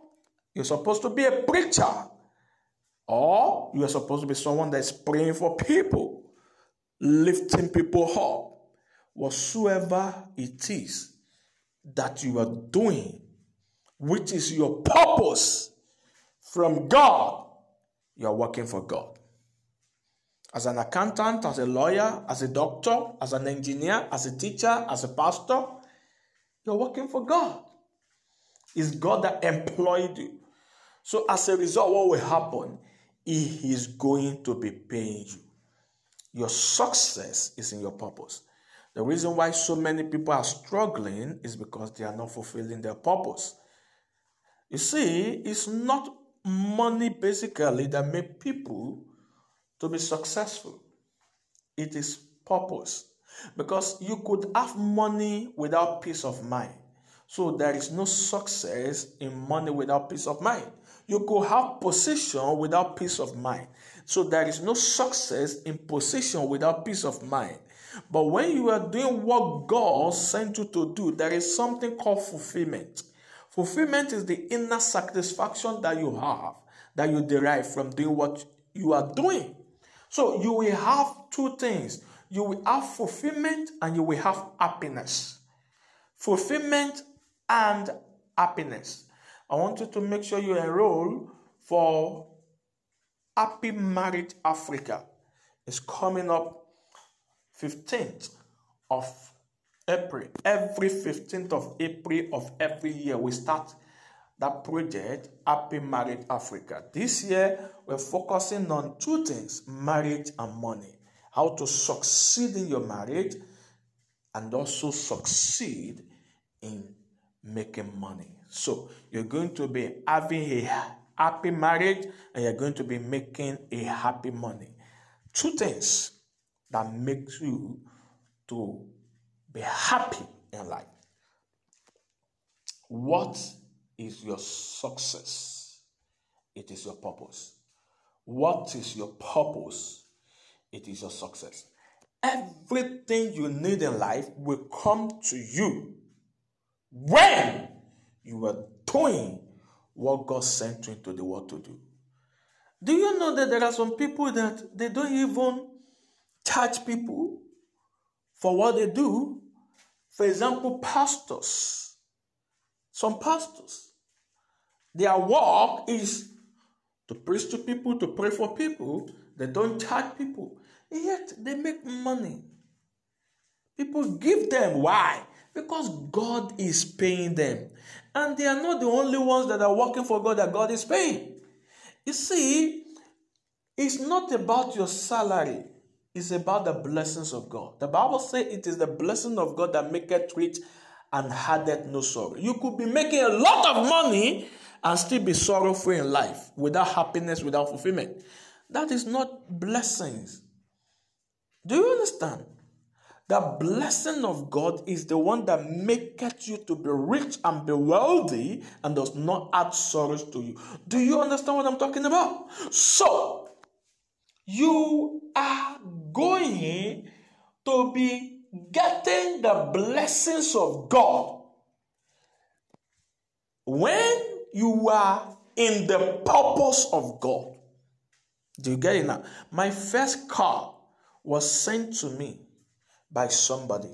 S1: you're supposed to be a preacher or you are supposed to be someone that's praying for people, lifting people up. Whatsoever it is that you are doing, which is your purpose from God, you are working for God. As an accountant, as a lawyer, as a doctor, as an engineer, as a teacher, as a pastor, you're working for God. It's God that employed you. So, as a result, what will happen? He is going to be paying you. Your success is in your purpose. The reason why so many people are struggling is because they are not fulfilling their purpose. You see, it's not money basically that make people to be successful. It is purpose. Because you could have money without peace of mind. So there is no success in money without peace of mind. You could have position without peace of mind. So there is no success in position without peace of mind. But when you are doing what God sent you to do, there is something called fulfillment. Fulfillment is the inner satisfaction that you have, that you derive from doing what you are doing. So you will have two things you will have fulfillment and you will have happiness. Fulfillment and happiness. I want you to make sure you enroll for Happy Marriage Africa. It's coming up 15th of April. Every 15th of April of every year, we start that project, Happy Marriage Africa. This year, we're focusing on two things marriage and money how to succeed in your marriage and also succeed in making money. So you're going to be having a happy marriage and you're going to be making a happy money. Two things that makes you to be happy in life. What is your success? It is your purpose. What is your purpose? it is your success. Everything you need in life will come to you when you are doing what God sent you into the world to do. Do you know that there are some people that they don't even charge people for what they do? For example, pastors. Some pastors. Their work is to preach to people, to pray for people. They don't charge people. Yet they make money. People give them. Why? Because God is paying them. And they are not the only ones that are working for God that God is paying. You see, it's not about your salary, it's about the blessings of God. The Bible says it is the blessing of God that maketh rich and addeth no sorrow. You could be making a lot of money and still be sorrowful in life without happiness, without fulfillment. That is not blessings. Do you understand? The blessing of God is the one that maketh you to be rich and be wealthy and does not add sorrows to you. Do you understand what I'm talking about? So, you are going to be getting the blessings of God when you are in the purpose of God. Do you get it now? My first car was sent to me by somebody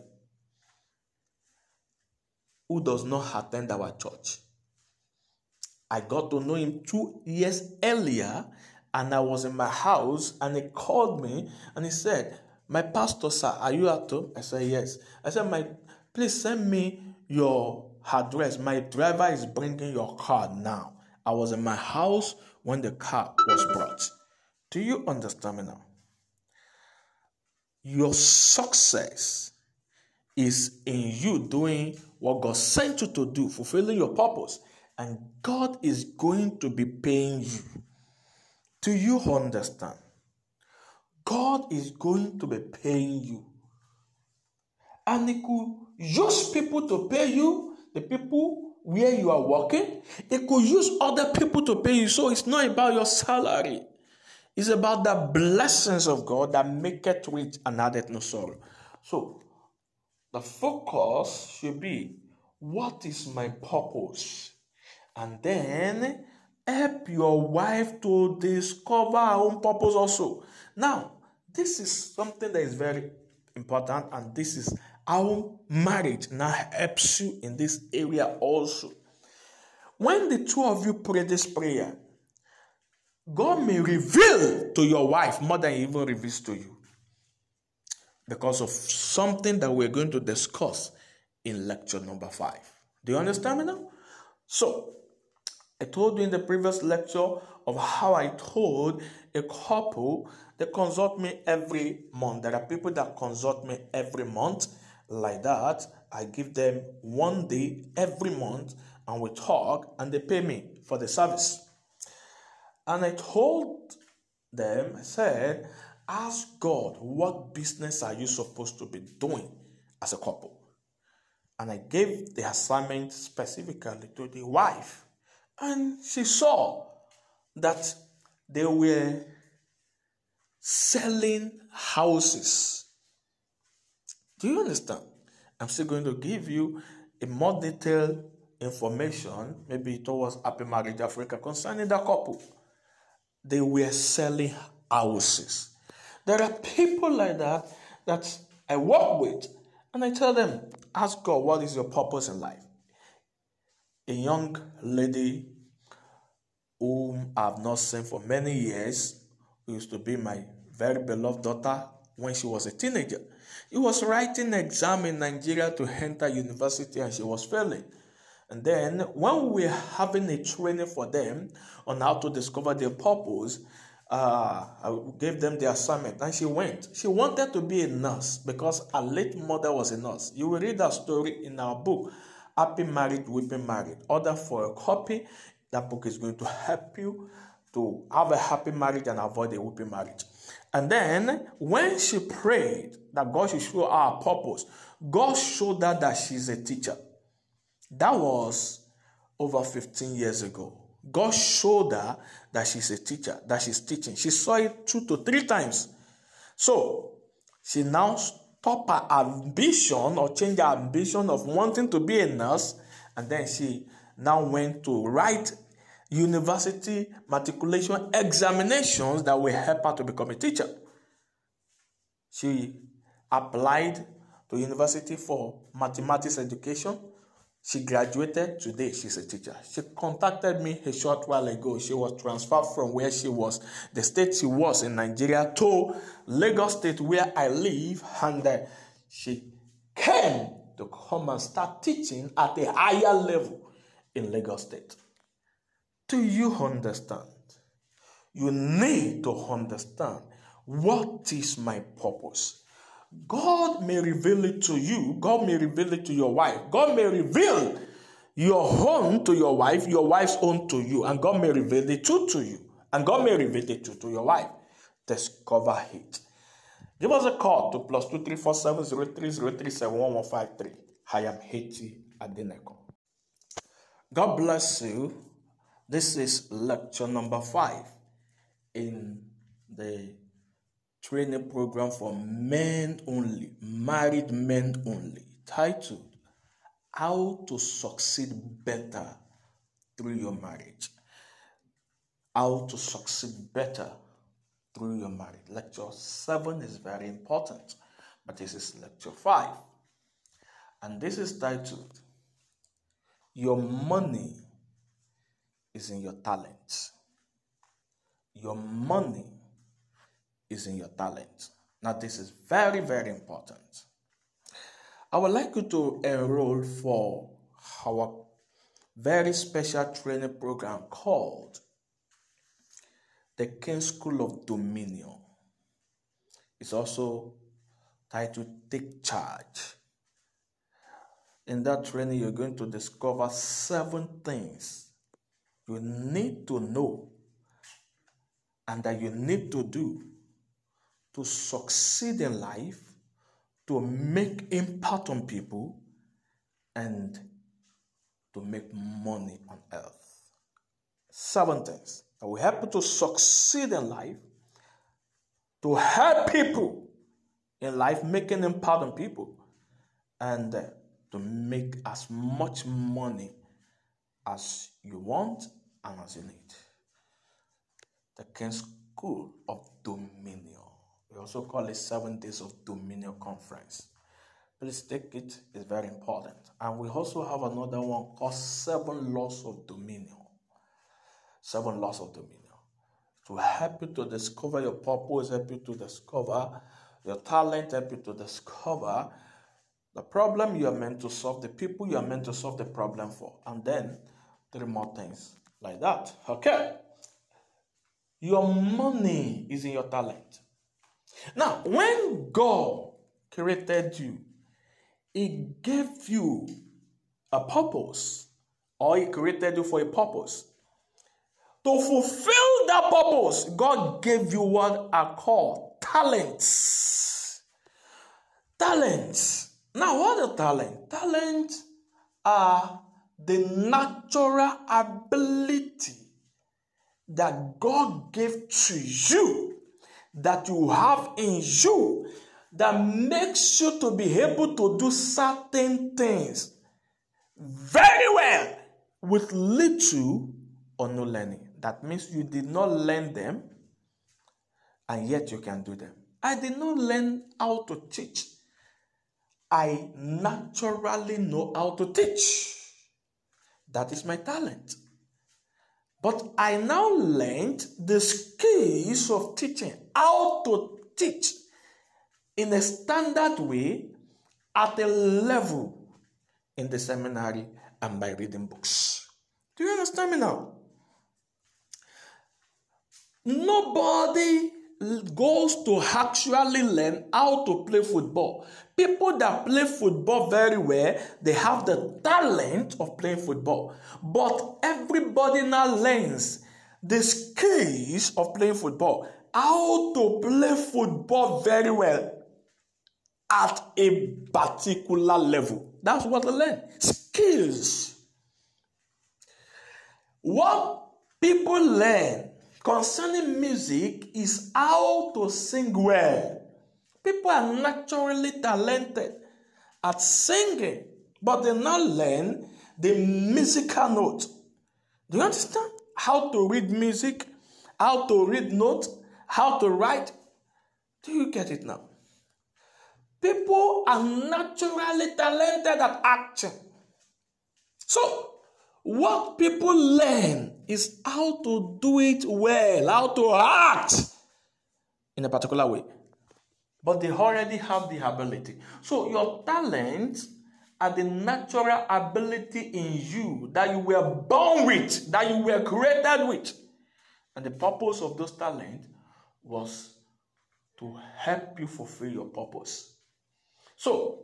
S1: who does not attend our church. I got to know him two years earlier, and I was in my house, and he called me and he said, My pastor, sir, are you at home? I said, Yes. I said, My please send me your address. My driver is bringing your car now. I was in my house when the car was brought. Do you understand me now? Your success is in you doing what God sent you to do, fulfilling your purpose, and God is going to be paying you. Do you understand? God is going to be paying you. And He could use people to pay you, the people where you are working. He could use other people to pay you. So it's not about your salary. It's about the blessings of God that make it rich and added no sorrow. So the focus should be what is my purpose? And then help your wife to discover her own purpose also. Now, this is something that is very important, and this is how marriage now helps you in this area also. When the two of you pray this prayer, God may reveal to your wife more than he even reveals to you because of something that we're going to discuss in lecture number five. Do you understand me now? So, I told you in the previous lecture of how I told a couple they consult me every month. There are people that consult me every month like that. I give them one day every month and we talk and they pay me for the service. And I told them, I said, ask God, what business are you supposed to be doing as a couple? And I gave the assignment specifically to the wife. And she saw that they were selling houses. Do you understand? I'm still going to give you a more detailed information, maybe towards Happy Marriage Africa, concerning that couple. They were selling houses. There are people like that that I work with, and I tell them, ask God, what is your purpose in life? A young lady whom I have not seen for many years, used to be my very beloved daughter when she was a teenager. She was writing exam in Nigeria to enter university and she was failing. And then when we were having a training for them on how to discover their purpose, uh, I gave them the assignment and she went. She wanted to be a nurse because her late mother was a nurse. You will read that story in our book, Happy Married, Weeping Married. Order for a copy. That book is going to help you to have a happy marriage and avoid a weeping marriage. And then when she prayed that God should show her purpose, God showed her that she's a teacher. That was over 15 years ago. God showed her that she's a teacher, that she's teaching. She saw it two to three times. So she now stopped her ambition or changed her ambition of wanting to be a nurse, and then she now went to write university matriculation examinations that will help her to become a teacher. She applied to university for mathematics education. She graduated today. She's a teacher. She contacted me a short while ago. She was transferred from where she was, the state she was in Nigeria, to Lagos State where I live, and uh, she came to come and start teaching at a higher level in Lagos State. Do you understand? You need to understand what is my purpose. God may reveal it to you, God may reveal it to your wife, God may reveal your own to your wife, your wife's own to you, and God may reveal the truth to you, and God may reveal it to, to your wife. Discover it. Give us a call to plus two three four seven zero three zero three seven one one five three. I am A.T. Adenekan. God bless you. This is lecture number five in the training program for men only, married men only, titled How to Succeed Better Through Your Marriage. How to Succeed Better Through Your Marriage. Lecture 7 is very important, but this is lecture 5. And this is titled Your Money is in your talent. Your money is in your talent. Now, this is very, very important. I would like you to enroll for our very special training program called the King School of Dominion. It's also titled Take Charge. In that training, you're going to discover seven things you need to know and that you need to do to succeed in life, to make impact on people, and to make money on earth. Seven things that will help you to succeed in life, to help people in life, making impact on people, and uh, to make as much money as you want need. The King's School of Dominion. We also call it Seven Days of Dominion Conference. Please take it, it's very important. And we also have another one called Seven Laws of Dominion. Seven Laws of Dominion. To help you to discover your purpose, help you to discover your talent, help you to discover the problem you are meant to solve, the people you are meant to solve the problem for, and then three more things like that. Okay. Your money is in your talent. Now, when God created you, He gave you a purpose, or He created you for a purpose. To fulfill that purpose, God gave you what are called talents. Talents. Now, what are talent? Talents are the natural ability that God gave to you, that you have in you, that makes you to be able to do certain things very well with little or no learning. That means you did not learn them and yet you can do them. I did not learn how to teach. I naturally know how to teach. That is my talent. But I now learned the skills of teaching, how to teach in a standard way at a level in the seminary and by reading books. Do you understand me now? Nobody goes to actually learn how to play football. People that play football very well, they have the talent of playing football. But everybody now learns the skills of playing football. How to play football very well at a particular level. That's what they learn. Skills. What people learn concerning music is how to sing well. People are naturally talented at singing, but they not learn the musical note. Do you understand? How to read music, how to read notes, how to write. Do you get it now? People are naturally talented at acting. So, what people learn is how to do it well, how to act in a particular way. But they already have the ability. So your talent are the natural ability in you that you were born with, that you were created with. And the purpose of those talents was to help you fulfill your purpose. So,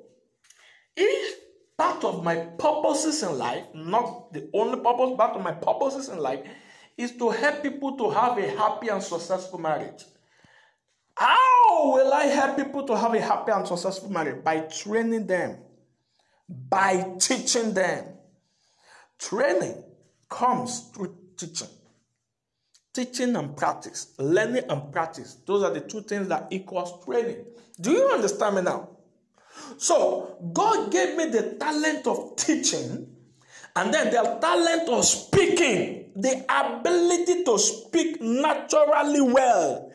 S1: if part of my purposes in life, not the only purpose, part of my purposes in life is to help people to have a happy and successful marriage. How will I help people to have a happy and successful marriage? By training them, by teaching them. Training comes through teaching. Teaching and practice, learning and practice. Those are the two things that equals training. Do you understand me now? So God gave me the talent of teaching and then the talent of speaking, the ability to speak naturally well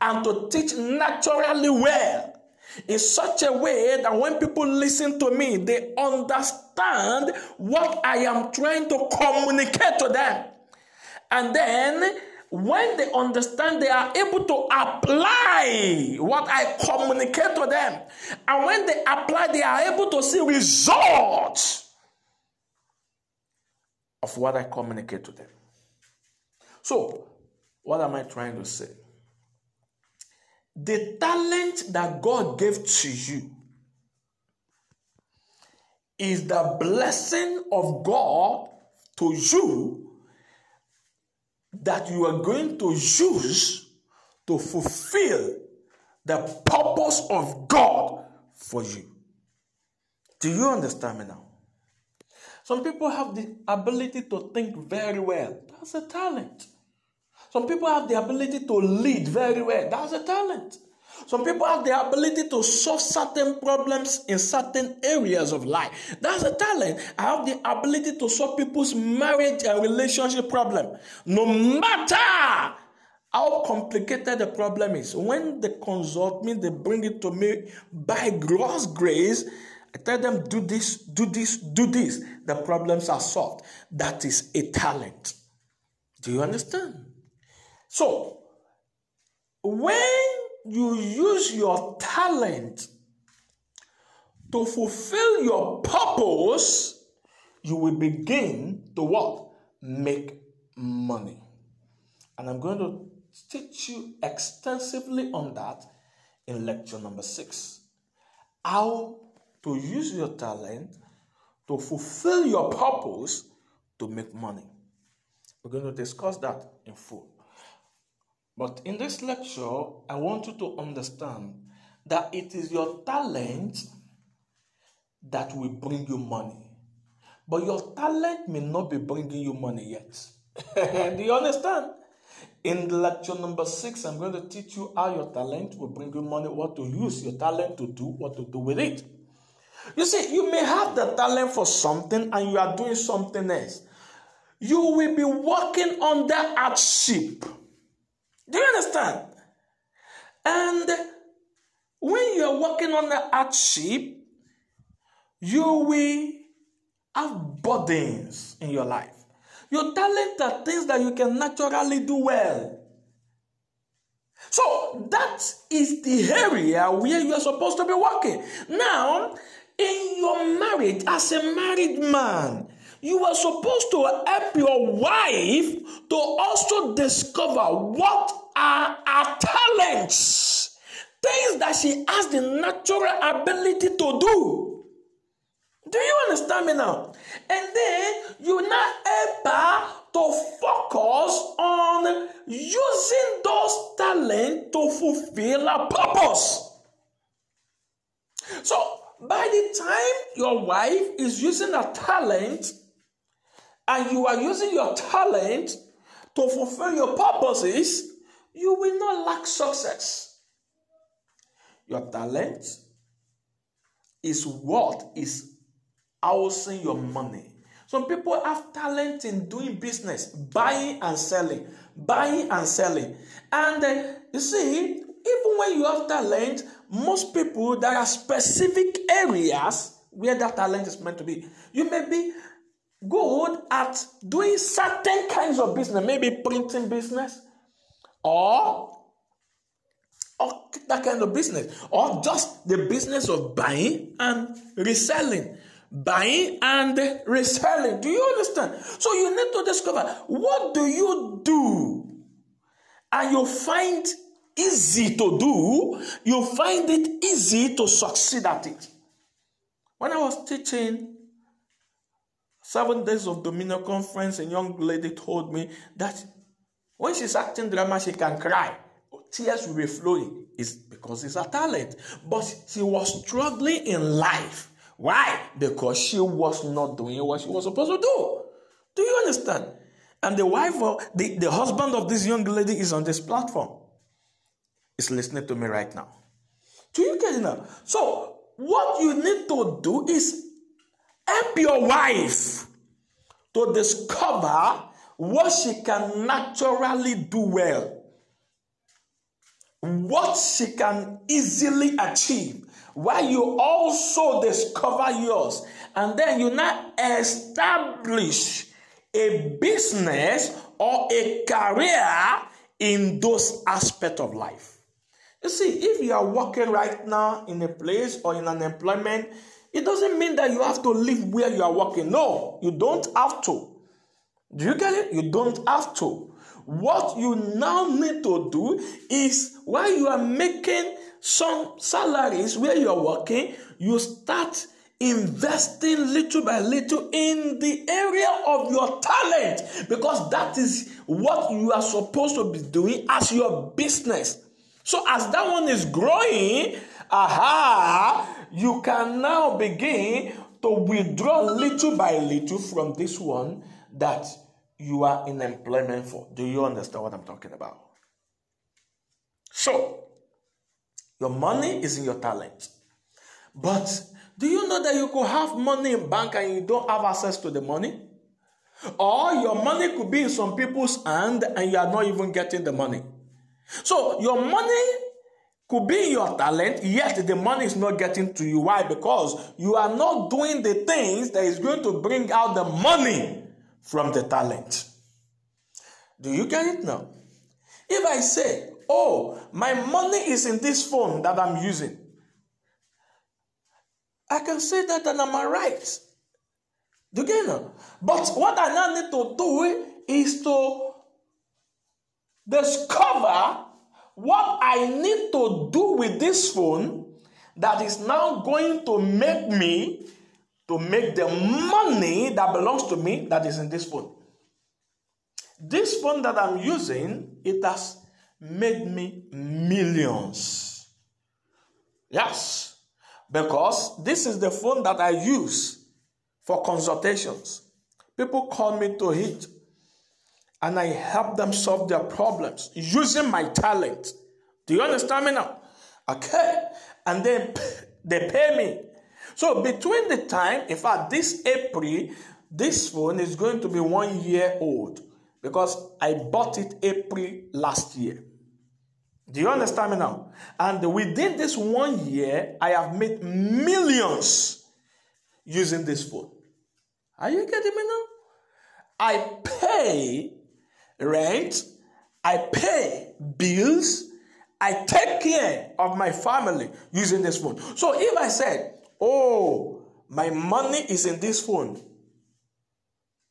S1: and to teach naturally well in such a way that when people listen to me, they understand what I am trying to communicate to them. And then when they understand, they are able to apply what I communicate to them. And when they apply, they are able to see results of what I communicate to them. So, what am I trying to say? The talent that God gave to you is the blessing of God to you that you are going to use to fulfill the purpose of God for you. Do you understand me now? Some people have the ability to think very well. That's a talent. Some people have the ability to lead very well. That's a talent. Some people have the ability to solve certain problems in certain areas of life. That's a talent. I have the ability to solve people's marriage and relationship problem. No matter how complicated the problem is, when they consult me, they bring it to me by God's grace. I tell them, do this, do this, do this. The problems are solved. That is a talent. Do you understand? So, when you use your talent to fulfill your purpose, you will begin to what? Make money. And I'm going to teach you extensively on that in lecture number six. How to use your talent to fulfill your purpose to make money. We're going to discuss that in full. But in this lecture, I want you to understand that it is your talent that will bring you money. But your talent may not be bringing you money yet. <laughs> Do you understand? In lecture number six, I'm going to teach you how your talent will bring you money, what to use your talent to do, what to do with it. You see, you may have the talent for something and you are doing something else. You will be working on under hardship. Do you understand? And when you are working on the hardship, you will have burdens in your life. Your talent are things that you can naturally do well. So that is the area where you are supposed to be working. Now, in your marriage, as a married man, you are supposed to help your wife to also discover what are her talents, things that she has the natural ability to do. Do you understand me now? And then you help her to focus on using those talents to fulfill her purpose. So, by the time your wife is using her talent and you are using your talent to fulfill your purposes, you will not lack success. Your talent is what is housing your money. Some people have talent in doing business, buying and selling, buying and selling. And uh, you see, even when you have talent, most people, there are specific areas where that talent is meant to be. You may be good at doing certain kinds of business, maybe printing business or or that kind of business. Or just the business of buying and reselling. Buying and reselling. Do you understand? So you need to discover what do you do? And you find easy to do. You find it easy to succeed at it. When i was teaching Seven days of Dominion conference, a young lady told me that when she's acting drama, she can cry. Tears will be flowing. It's because it's a talent. But she was struggling in life. Why? Because she was not doing what she was supposed to do. Do you understand? And the wife of the, the husband of this young lady is on this platform. Is listening to me right now. Do you get it now? So what you need to do is help your wife to discover what she can naturally do well, what she can easily achieve, while you also discover yours, and then you now establish a business or a career in those aspects of life. You see, if you are working right now in a place or in an employment, it doesn't mean that you have to live where you are working. No, you don't have to. Do you get it? You don't have to. What you now need to do is while you are making some salaries where you are working, you start investing little by little in the area of your talent because that is what you are supposed to be doing as your business. So, as that one is growing, aha, you can now begin to withdraw little by little from this one that you are in employment for. Do you understand what I'm talking about? So, your money is in your talent. But do you know that you could have money in bank and you don't have access to the money? Or your money could be in some people's hand and you are not even getting the money. So your money could be your talent, yet the money is not getting to you. Why? Because you are not doing the things that is going to bring out the money from the talent. Do you get it now? If I say, Oh, my money is in this phone that I'm using, I can say that and I'm right. Do you get it? But what I now need to do is to discover what I need to do with this phone that is now going to make me to make the money that belongs to me that is in this phone. This phone that I'm using, it has made me millions. Yes. Because this is the phone that I use for consultations. People call me to it and I help them solve their problems using my talent. Do you understand me now? Okay. And then they pay me. So between the time, in fact, this April, this phone is going to be one year old because I bought it April last year. Do you understand me now? And within this one year, I have made millions using this phone. Are you getting me now? I pay rent, I pay bills, I take care of my family using this phone. So if I said, Oh, my money is in this phone,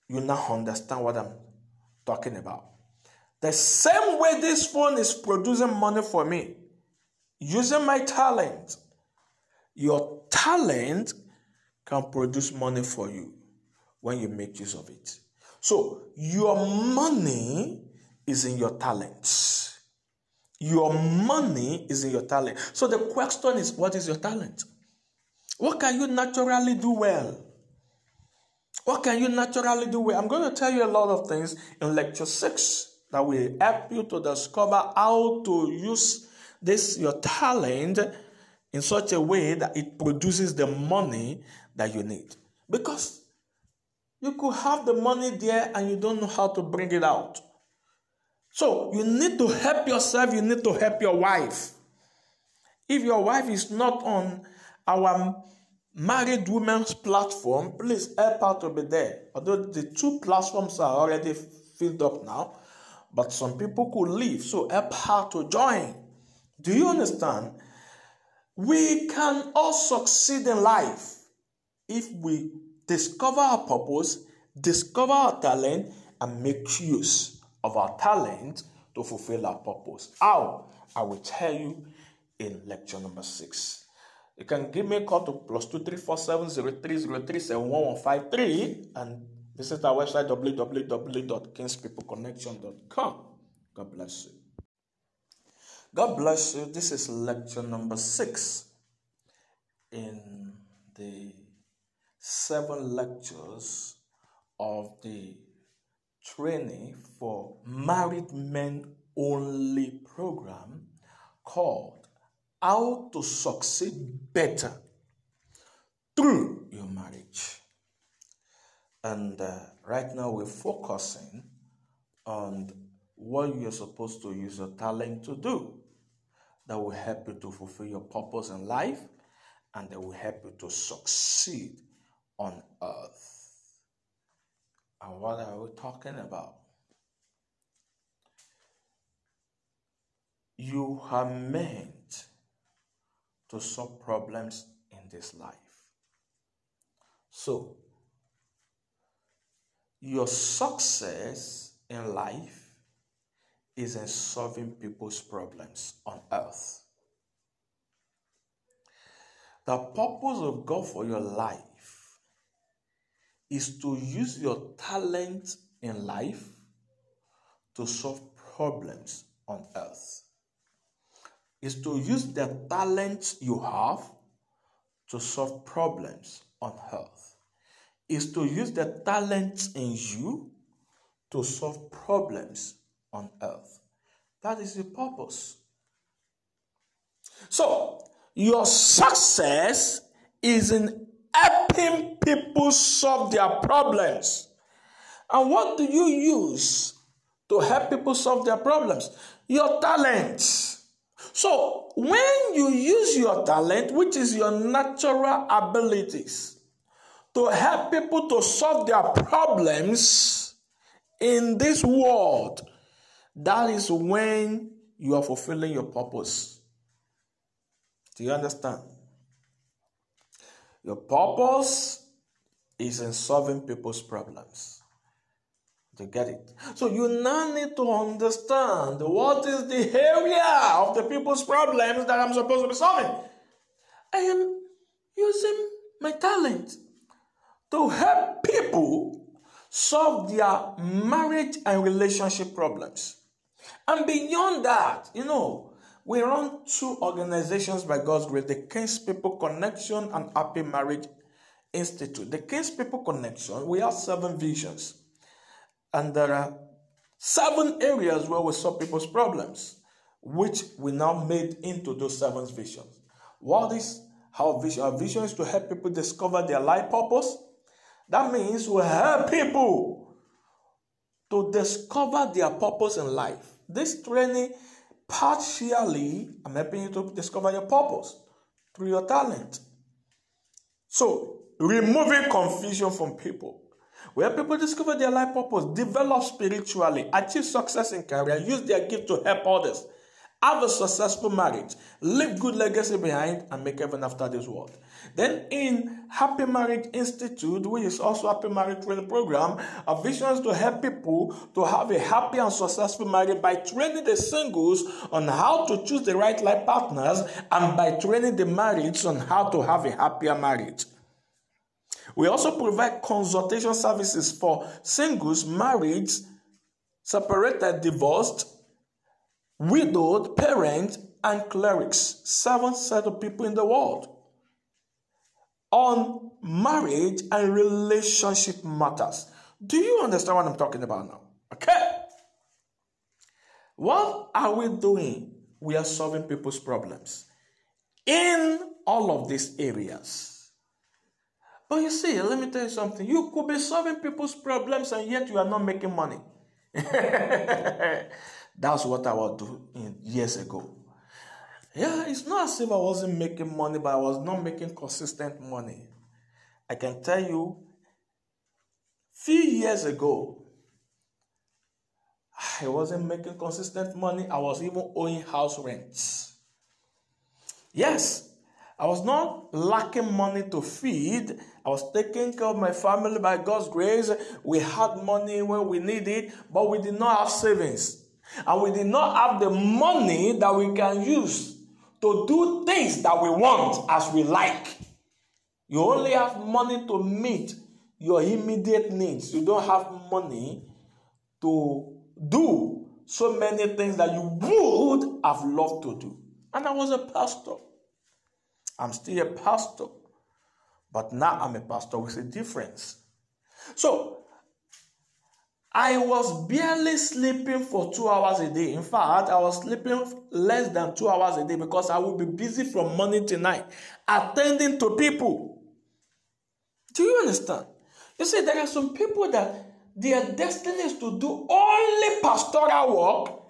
S1: you now understand what I'm talking about. The same way this phone is producing money for me, using my talent, your talent can produce money for you when you make use of it. So, your money is in your talents. Your money is in your talent. So, the question is what is your talent? What can you naturally do well? What can you naturally do well? I'm going to tell you a lot of things in lecture 6 that will help you to discover how to use this your talent in such a way that it produces the money that you need. Because you could have the money there and you don't know how to bring it out. So you need to help yourself, you need to help your wife. If your wife is not on our married women's platform, please help her to be there. Although the two platforms are already filled up now, but some people could leave, so help her to join. Do you understand? We can all succeed in life if we discover our purpose, discover our talent, and make use of our talent to fulfill our purpose. How? I will tell you in lecture number six. You can give me a call to plus two three four seven zero three zero three seven one one five three and Visit our website www.kingspeopleconnection.com. God bless you. God bless you. This is lecture number six in the seven lectures of the training for married men only program called How to Succeed Better Through Your Marriage. And uh, right now we're focusing on what you're supposed to use your talent to do that will help you to fulfill your purpose in life and that will help you to succeed on earth. And what are we talking about? You are meant to solve problems in this life. So, your success in life is in solving people's problems on earth. The purpose of God for your life is to use your talent in life to solve problems on earth. Is to use the talents you have to solve problems on earth. Is to use the talents in you to solve problems on earth. That is the purpose. So, your success is in helping people solve their problems. And what do you use to help people solve their problems? Your talent. So, when you use your talent, which is your natural abilities, to help people to solve their problems in this world, that is when you are fulfilling your purpose. Do you understand? Your purpose is in solving people's problems. To get it. So you now need to understand what is the area of the people's problems that I'm supposed to be solving. I am using my talent to help people solve their marriage and relationship problems. And beyond that, you know, we run two organizations by God's grace the King's People Connection and Happy Marriage Institute. The King's People Connection, we have seven visions, and there are seven areas where we solve people's problems, which we now made into those seven visions. What is our vision? Our vision is to help people discover their life purpose. That means we help people to discover their purpose in life. This training partially, I'm helping you to discover your purpose through your talent. So, removing confusion from people. Where people discover their life purpose, develop spiritually, achieve success in career, use their gift to help others, have a successful marriage, leave good legacy behind, and make heaven after this world. Then in Happy Marriage Institute, which is also a Happy Marriage Training Program, our vision is to help people to have a happy and successful marriage by training the singles on how to choose the right life partners and by training the marrieds on how to have a happier marriage. We also provide consultation services for singles, married, separated, divorced, widowed, parents, and clerics. Seven set of people in the world on marriage and relationship matters. Do you understand what I'm talking about now? Okay. What are we doing? We are solving people's problems in all of these areas. But you see, let me tell you something. You could be solving people's problems and yet you are not making money. <laughs> That's what I was doing years ago. Yeah, it's not as if I wasn't making money, but I was not making consistent money. I can tell you, few years ago, I wasn't making consistent money. I was even owing house rents. Yes, I was not lacking money to feed. I was taking care of my family by God's grace. We had money when we needed, but we did not have savings. And we did not have the money that we can use to do things that we want as we like. You only have money to meet your immediate needs. You don't have money to do so many things that you would have loved to do. And I was a pastor. I'm still a pastor. But now I'm a pastor with a difference. So I was barely sleeping for two hours a day. In fact, I was sleeping less than two hours a day because I would be busy from morning to night attending to people. Do you understand? You see, there are some people that their destiny is to do only pastoral work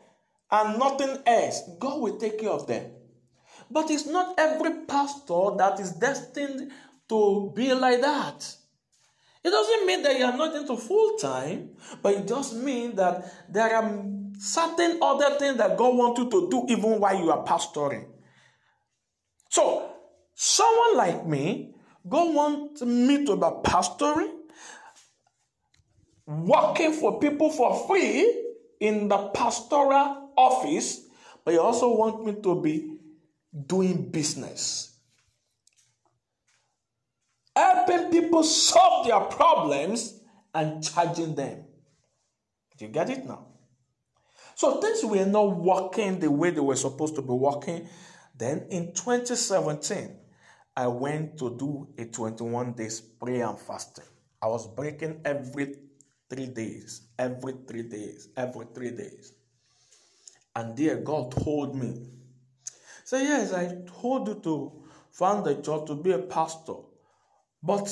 S1: and nothing else. God will take care of them. But it's not every pastor that is destined to be like that. It doesn't mean that you are not into full time, but it just means that there are certain other things that God wants you to do even while you are pastoring. So, someone like me, God wants me to be pastoring, working for people for free in the pastoral office, but He also wants me to be doing business helping people solve their problems and charging them. Do you get it now? So things were not working the way they were supposed to be working. Then in 2017, I went to do a 21 days prayer and fasting. I was breaking every three days, every three days, every three days. And there God told me, say, yes, I told you to found a church to be a pastor. But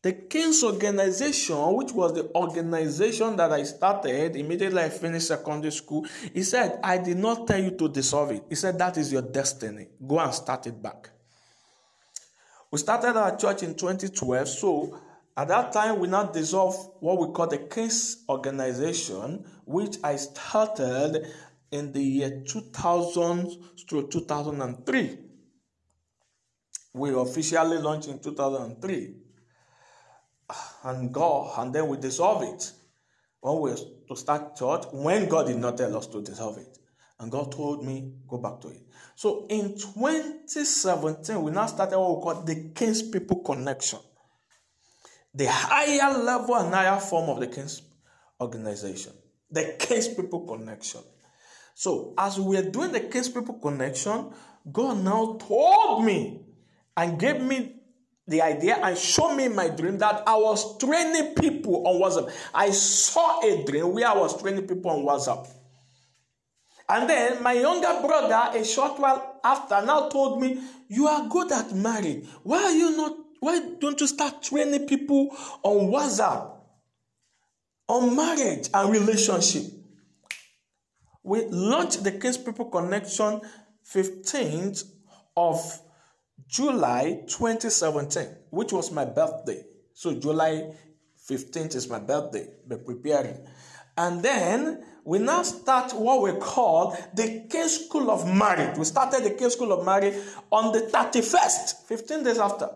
S1: the King's organization, which was the organization that I started immediately I finished secondary school, he said, I did not tell you to dissolve it. He said, That is your destiny. Go and start it back. We started our church in 2012, so at that time we now dissolved what we call the King's organization, which I started in the year 2000 through 2003 we officially launched in 2003 and God, and then we dissolve it when we to start church when God did not tell us to dissolve it. And God told me, go back to it. So in 2017, we now started what we call the King's People Connection. The higher level and higher form of the King's organization. The King's People Connection. So as we were doing the case People Connection, God now told me and gave me the idea and showed me my dream that I was training people on WhatsApp. I saw a dream where I was training people on WhatsApp. And then my younger brother, a short while after, now told me, You are good at marriage. Why are you not? Why don't you start training people on WhatsApp? On marriage and relationship. We launched the King's People Connection 15th of July 2017, which was my birthday. So July 15th is my birthday. Be preparing. And then we now start what we call the King School of Marriage. We started the King School of Marriage on the 31st, 15 days after,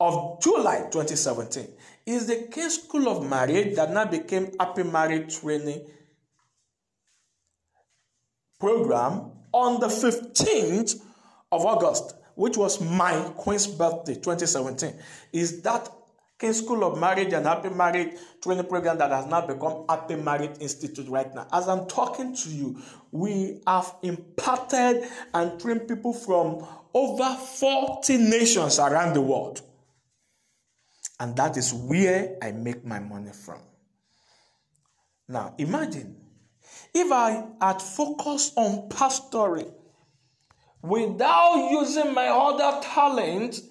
S1: of July 2017. Is the King School of Marriage that now became Happy Marriage Training Program on the 15th of August which was my Queen's birthday 2017, is that King School of Marriage and Happy Marriage training program that has now become Happy Marriage Institute right now. As I'm talking to you, we have imparted and trained people from over 40 nations around the world. And that is where I make my money from. Now, imagine if I had focused on pastoring without using my other talents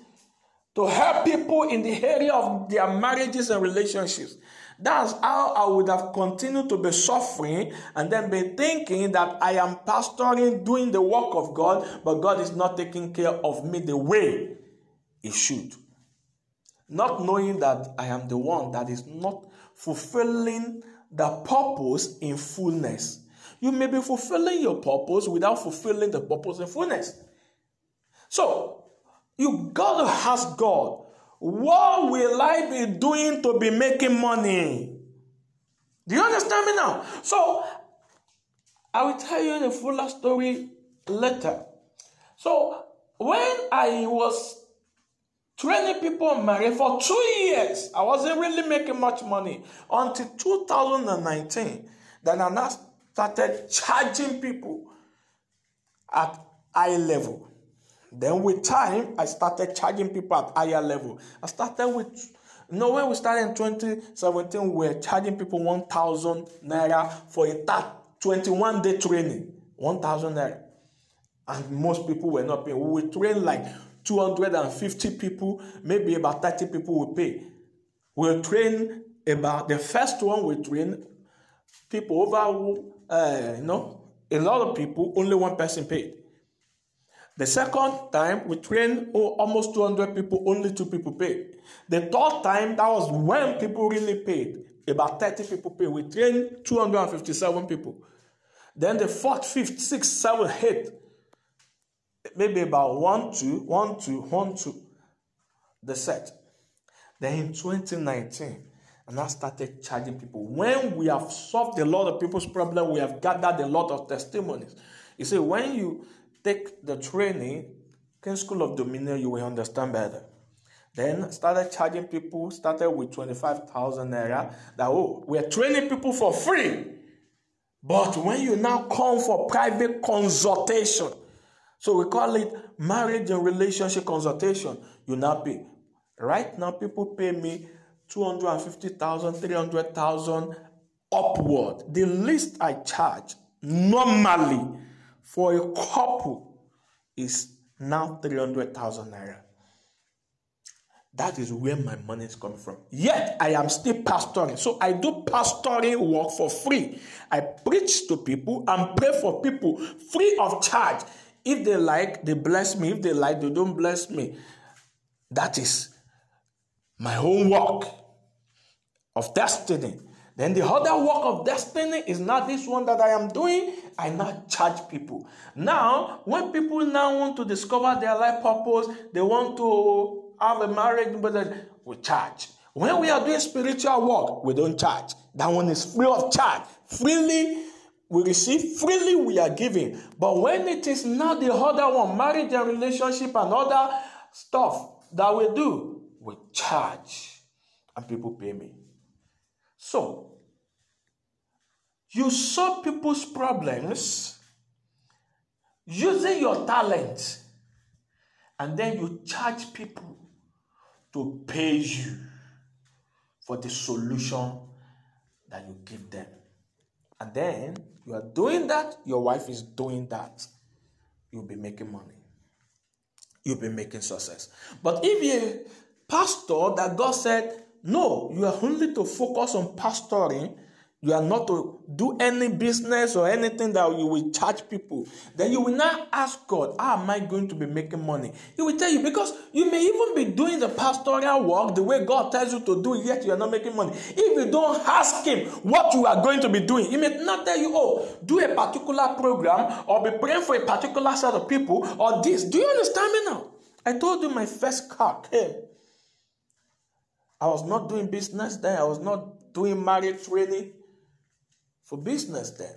S1: to help people in the area of their marriages and relationships. That's how I would have continued to be suffering and then be thinking that I am pastoring, doing the work of God, but God is not taking care of me the way He should. Not knowing that I am the one that is not fulfilling the purpose in fullness. You may be fulfilling your purpose without fulfilling the purpose in fullness. So, you gotta ask God, what will I be doing to be making money? Do you understand me now? So, I will tell you the fuller story later. So, when I was training people in marriage for two years, I wasn't really making much money until 2019. Then I started charging people at high level. Then with time, I started charging people at higher level. I started with, you know, when we started in 2017, we were charging people 1,000 naira for a 21 day training. 1,000 naira. And most people were not paying. We would train like 250 people, maybe about 30 people will pay. We'll train about the first one we train people over uh, you know, a lot of people, only one person paid. The second time, we trained oh, almost 200 people, only two people paid. The third time, that was when people really paid. About 30 people paid. We trained 257 people. Then the fourth, fifth, sixth, seventh, eighth, maybe about one, two, one, two, one, two, the set. Then in 2019, and I started charging people. When we have solved a lot of people's problem, we have gathered a lot of testimonies. You see, when you take the training, King School of Dominion, you will understand better. Then started charging people, started with 25,000 naira. That, oh, we're training people for free. But when you now come for private consultation, so we call it marriage and relationship consultation, you now pay. Right now, people pay me 250,000, 300,000 upward. The least I charge normally for a couple is now 300,000 naira. That is where my money is coming from. Yet I am still pastoring. So I do pastoring work for free. I preach to people and pray for people free of charge. If they like, they bless me. If they like, they don't bless me. That is my own work of destiny. Then the other work of destiny is not this one that I am doing. I now charge people. Now, when people now want to discover their life purpose, they want to have a marriage, but we charge. When we are doing spiritual work, we don't charge. That one is free of charge. Freely we receive, freely we are giving. But when it is not the other one, marriage and relationship and other stuff that we do, we charge. And people pay me. So, you solve people's problems using your talent, and then you charge people to pay you for the solution that you give them. And then you are doing that, your wife is doing that, you'll be making money. You'll be making success. But if you pastor that God said, no, you are only to focus on pastoring. You are not to do any business or anything that you will charge people. Then you will not ask God, How am I going to be making money? He will tell you because you may even be doing the pastoral work the way God tells you to do, yet you are not making money. If you don't ask Him what you are going to be doing, He may not tell you, Oh, do a particular program or be praying for a particular set of people or this. Do you understand me now? I told you my first car came I was not doing business then. I was not doing marriage training for business then.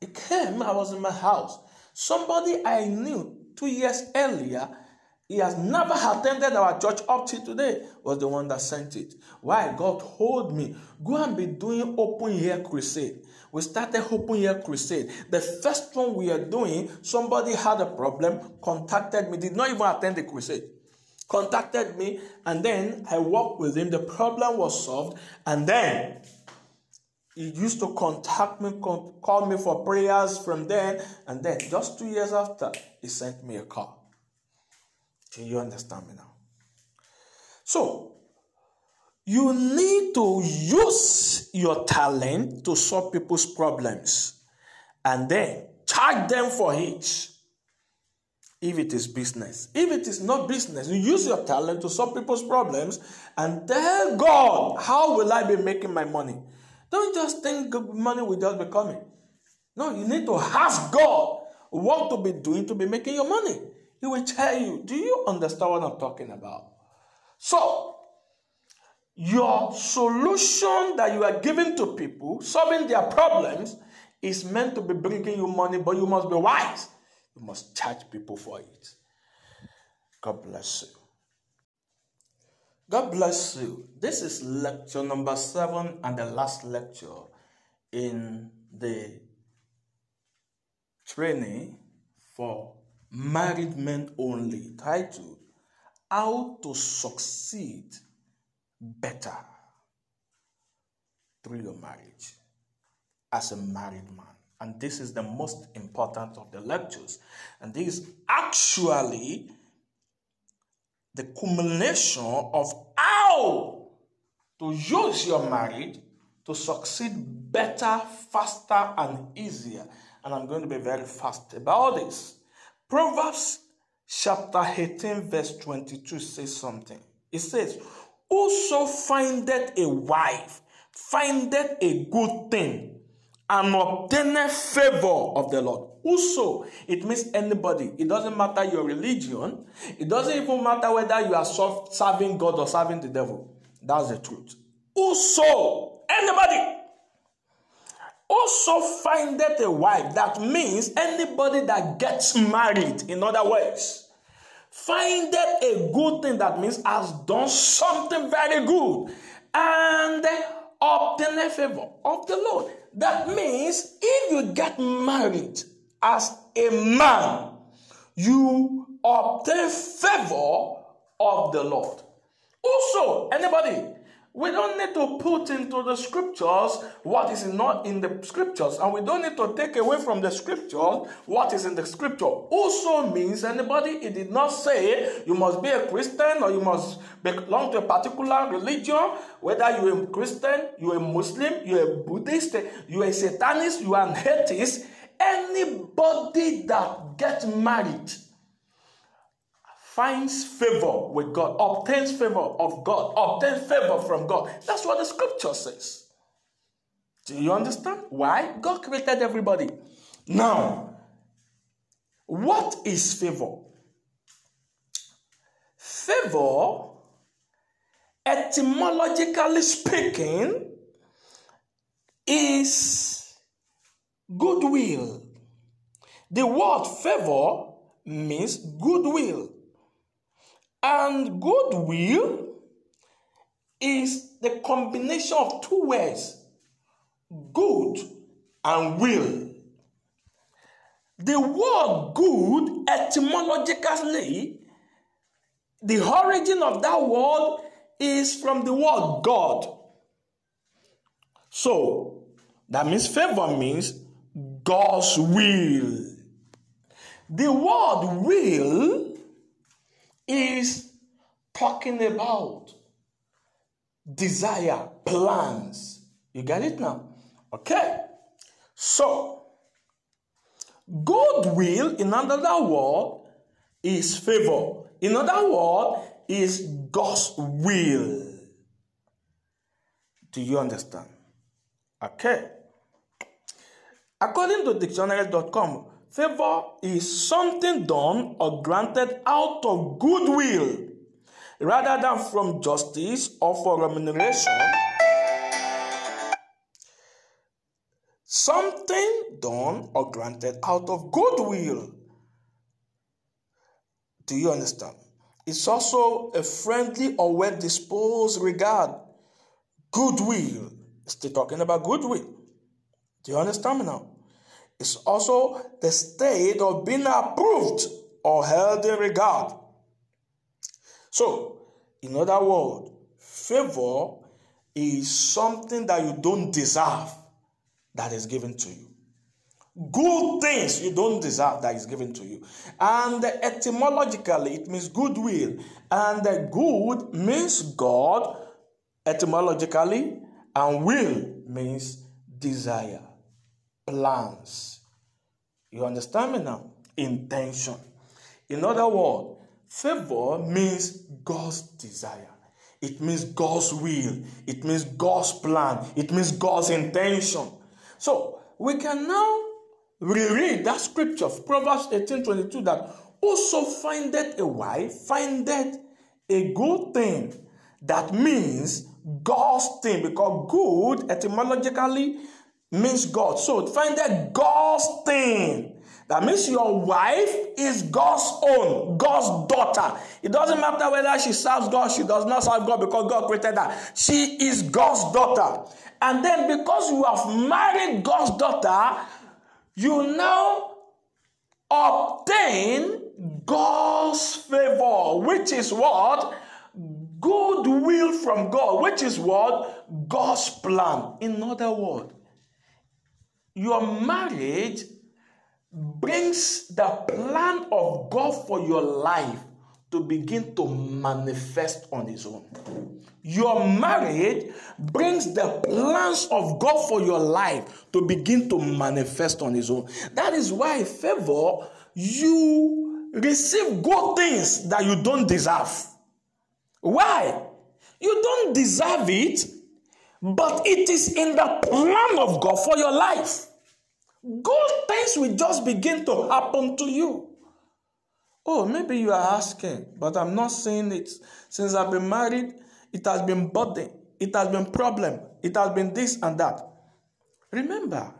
S1: It came, I was in my house. Somebody I knew two years earlier, he has never attended our church up to today, was the one that sent it. Why? God told me, go and be doing open air crusade. We started open air crusade. The first one we are doing, somebody had a problem, contacted me, did not even attend the crusade contacted me, and then I worked with him. The problem was solved, and then he used to contact me, call me for prayers from then, and then just two years after, he sent me a call. Do you understand me now? So, you need to use your talent to solve people's problems and then charge them for it if it is business. If it is not business, you use your talent to solve people's problems and tell God, how will I be making my money? Don't just think money will just be coming. No, you need to ask God what to be doing to be making your money. He will tell you. Do you understand what I'm talking about? So, your solution that you are giving to people, solving their problems, is meant to be bringing you money, but you must be wise. You must charge people for it. God bless you. God bless you. This is lecture number seven and the last lecture in the training for married men only titled How to Succeed Better Through Your Marriage as a Married Man. And this is the most important of the lectures. And this actually the culmination of how to use your marriage to succeed better, faster, and easier. And I'm going to be very fast about this. Proverbs chapter 18, verse 22 says something. It says, Whoso findeth a wife, findeth a good thing, and obtaineth favor of the Lord. Whoso, it means anybody. It doesn't matter your religion. It doesn't even matter whether you are serving God or serving the devil. That's the truth. Whoso, anybody. Also findeth a wife. That means anybody that gets married, in other words, findeth a good thing. That means has done something very good and obtain a favor of the Lord. That means if you get married as a man, you obtain favor of the Lord. Also, anybody, we don't need to put into the scriptures what is not in the scriptures, and we don't need to take away from the scripture what is in the scripture. Also means anybody, it did not say you must be a Christian or you must belong to a particular religion, whether you're a Christian, you're a Muslim, you're a Buddhist, you're a Satanist, you are an atheist. Anybody that gets married finds favor with God, obtains favor of God, obtains favor from God. That's what the scripture says. Do you understand? Why? God created everybody. Now, what is favor? Favor, etymologically speaking, is goodwill. The word favor means goodwill. And goodwill is the combination of two words good and will. The word good, etymologically, the origin of that word is from the word God. So, that means favor means God's will. The word will is talking about desire, plans. You get it now? Okay. So, God will, in another word, is favor. In other word, is God's will. Do you understand? Okay. According to dictionary.com, favor is something done or granted out of goodwill rather than from justice or for remuneration. Something done or granted out of goodwill. Do you understand? It's also a friendly or well disposed regard. Goodwill. Still talking about goodwill. Do you understand me now? It's also the state of being approved or held in regard. So, in other words, favor is something that you don't deserve that is given to you. Good things you don't deserve that is given to you. And etymologically, it means goodwill. And good means God etymologically, and will means desire, plans. You understand me now? Intention. In other words, Favor means God's desire. It means God's will. It means God's plan. It means God's intention. So we can now reread that scripture, Proverbs 18 22, that also findeth a wife, findeth a good thing. That means God's thing, because good etymologically means God. So find that God's thing. That means your wife is God's own, God's daughter. It doesn't matter whether she serves God, she does not serve God because God created her. She is God's daughter. And then because you have married God's daughter, you now obtain God's favor, which is what? Goodwill from God, which is what? God's plan. In other words, your marriage brings the plan of God for your life to begin to manifest on its own. Your marriage brings the plans of God for your life to begin to manifest on its own. That is why favor you receive good things that you don't deserve. Why? You don't deserve it, but it is in the plan of God for your life. Good things will just begin to happen to you. Oh, maybe you are asking, but I'm not saying it. Since I've been married, it has been burden, it has been problem, it has been this and that. Remember,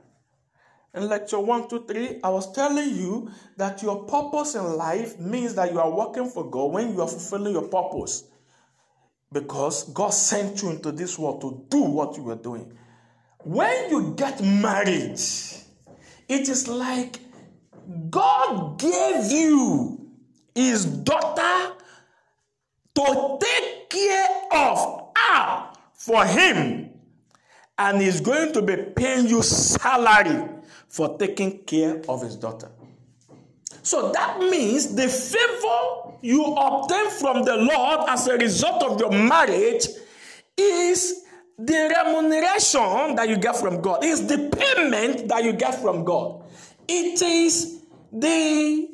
S1: in lecture 1, 2, 3, I was telling you that your purpose in life means that you are working for God when you are fulfilling your purpose. Because God sent you into this world to do what you were doing. When you get married, it is like God gave you his daughter to take care of her for him. And he's going to be paying you salary for taking care of his daughter. So that means the favor you obtain from the Lord as a result of your marriage is the remuneration that you get from God, is the payment that you get from God. It is the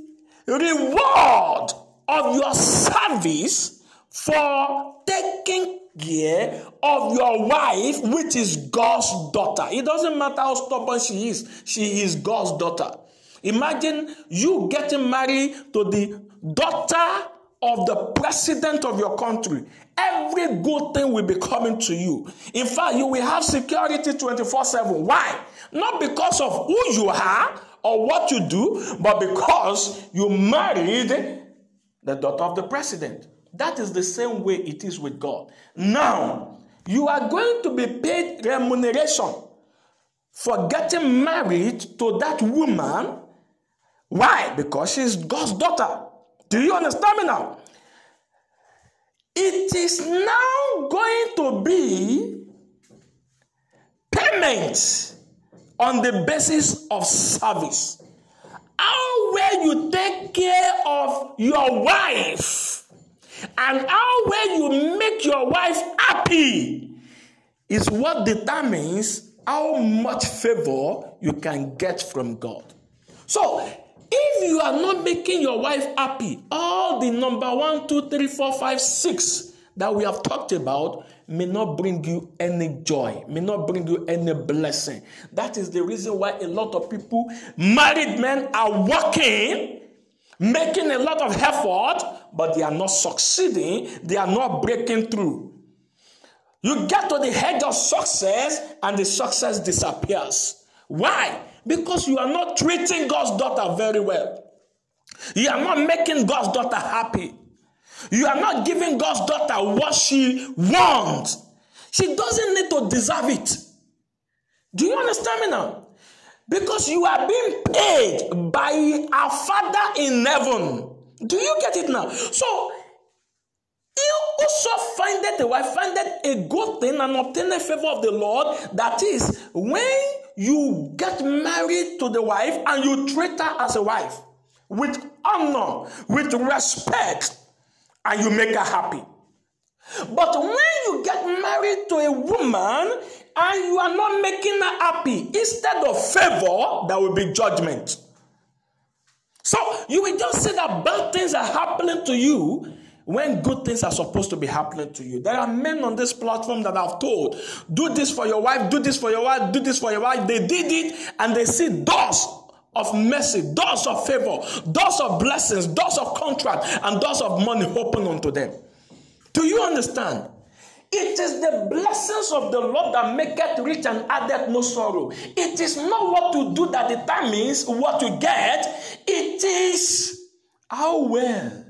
S1: reward of your service for taking care of your wife, which is God's daughter. It doesn't matter how stubborn she is, she is God's daughter. Imagine you getting married to the daughter of the president of your country. Every good thing will be coming to you. In fact, you will have security 24 7. Why? Not because of who you are or what you do, but because you married the daughter of the president. That is the same way it is with God. Now, you are going to be paid remuneration for getting married to that woman. Why? Because she's God's daughter. Do you understand me now? It is now going to be payment on the basis of service. How well you take care of your wife and how well you make your wife happy is what determines how much favor you can get from God. So, if you are not making your wife happy, all the number one, two, three, four, five, six that we have talked about may not bring you any joy, may not bring you any blessing. That is the reason why a lot of people, married men, are working making a lot of effort, but they are not succeeding, they are not breaking through. You get to the edge of success and the success disappears. Why? Because you are not treating God's daughter very well. You are not making God's daughter happy. You are not giving God's daughter what she wants. She doesn't need to deserve it. Do you understand me now? Because you are being paid by our Father in heaven. Do you get it now? So, also find that a wife, find that a good thing and obtain a favor of the Lord. That is, when you get married to the wife and you treat her as a wife with honor, with respect, and you make her happy. But when you get married to a woman and you are not making her happy, instead of favor, there will be judgment. So you will just say that bad things are happening to you when good things are supposed to be happening to you. There are men on this platform that have told, do this for your wife, do this for your wife, do this for your wife. They did it and they see doors of mercy, doors of favor, doors of blessings, doors of contract, and doors of money open unto them. Do you understand? It is the blessings of the Lord that maketh rich and addeth no sorrow. It is not what you do that determines what you get. It is how well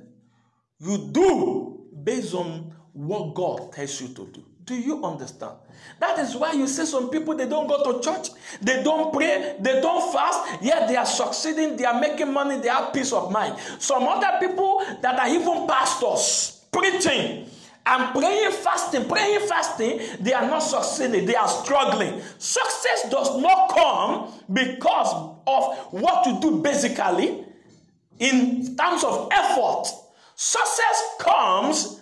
S1: you do based on what God tells you to do. Do you understand? That is why you see some people they don't go to church, they don't pray, they don't fast, yet they are succeeding, they are making money, they have peace of mind. Some other people that are even pastors preaching and praying, fasting, praying, fasting, they are not succeeding, they are struggling. Success does not come because of what you do basically in terms of effort. Success comes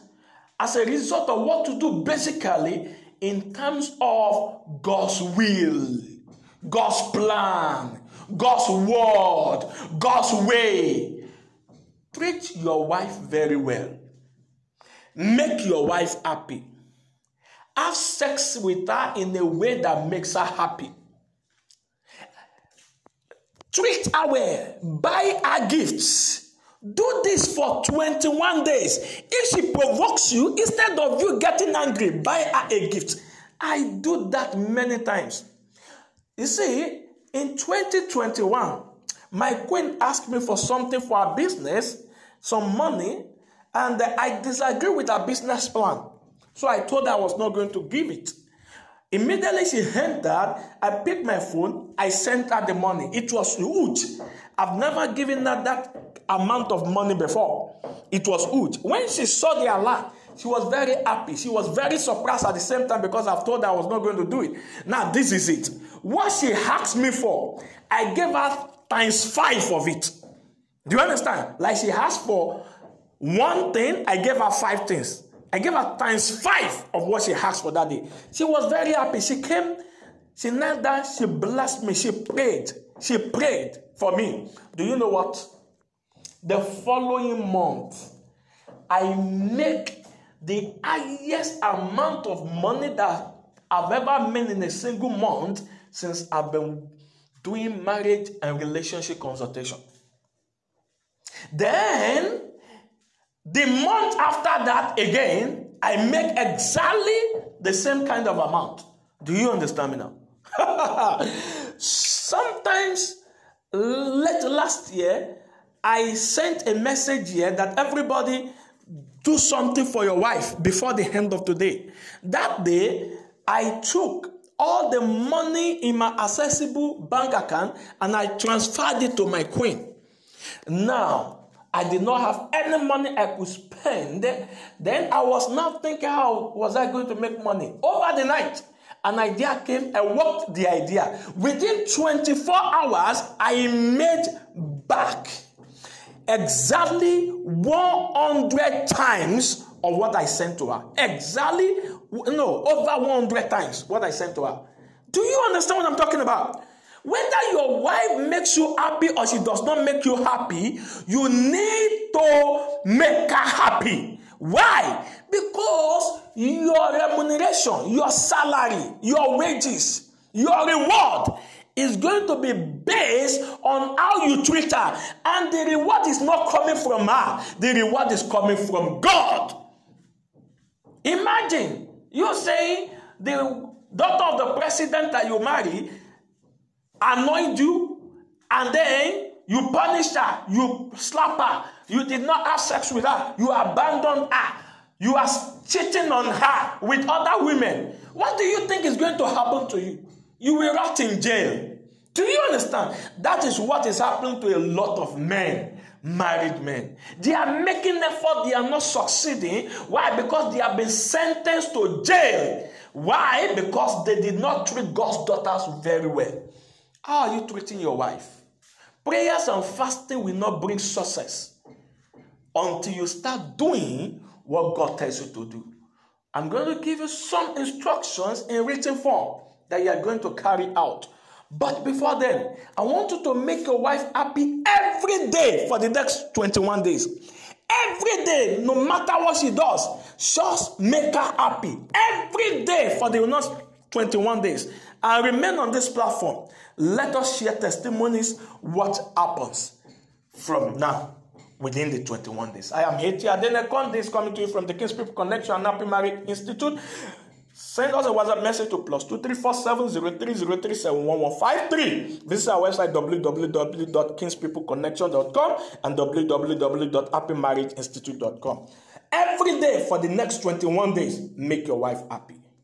S1: as a result of what to do basically in terms of God's will, God's plan, God's word, God's way. Treat your wife very well. Make your wife happy. Have sex with her in a way that makes her happy. Treat her well. Buy her gifts. Do this for 21 days. If she provokes you, instead of you getting angry, buy her a gift. I do that many times. You see, in 2021, my queen asked me for something for her business, some money, and I disagree with her business plan. So I told her I was not going to give it. Immediately she entered, I picked my phone, I sent her the money. It was huge. I've never given her that amount of money before. It was huge. When she saw the alert, she was very happy. She was very surprised at the same time because I've told her I was not going to do it. Now, this is it. What she asked me for, I gave her times five of it. Do you understand? Like she asked for one thing, I gave her five things. I gave her times five of what she asked for that day. She was very happy. She came, she knelt down, she blessed me, she prayed. She prayed for me. Do you know what? The following month, I make the highest amount of money that I've ever made in a single month since I've been doing marriage and relationship consultation. Then, the month after that, again, I make exactly the same kind of amount. Do you understand me now? <laughs> Sometimes, late last year, I sent a message here that everybody do something for your wife before the end of today. That day, I took all the money in my accessible bank account and I transferred it to my queen. Now, I did not have any money I could spend. Then I was now thinking, how was I going to make money? Over the night, an idea came. I worked the idea. Within 24 hours, I made back exactly 100 times of what I sent to her. Exactly, no, over 100 times what I sent to her. Do you understand what I'm talking about? Whether your wife makes you happy or she does not make you happy, you need to make her happy. Why? Because your remuneration, your salary, your wages, your reward is going to be based on how you treat her. And the reward is not coming from her, the reward is coming from God. Imagine you saying the daughter of the president that you marry anoint you and then you punish her, you slap her, you did not have sex with her, you abandoned her, you are cheating on her with other women. What do you think is going to happen to you? You will rot in jail. Do you understand? That is what is happening to a lot of men, married men. They are making effort, they are not succeeding. Why? Because they have been sentenced to jail. Why? Because they did not treat God's daughters very well. How are you treating your wife? Prayers and fasting will not bring success until you start doing what God tells you to do. I'm going to give you some instructions in written form that you are going to carry out. But before then, I want you to make your wife happy every day for the next 21 days. Every day, no matter what she does, just make her happy. Every day for the next 21 days. I remain on this platform. Let us share testimonies what happens from now within the 21 days. I am A.T Adenekan. This is coming to you from the King's People Connection and Happy Marriage Institute. Send us a WhatsApp message to plus two three four seven zero three zero three seven one one five three. Visit our website www.kingspeopleconnection.com and www.happymarriageinstitute.com. Every day for the next 21 days, make your wife happy.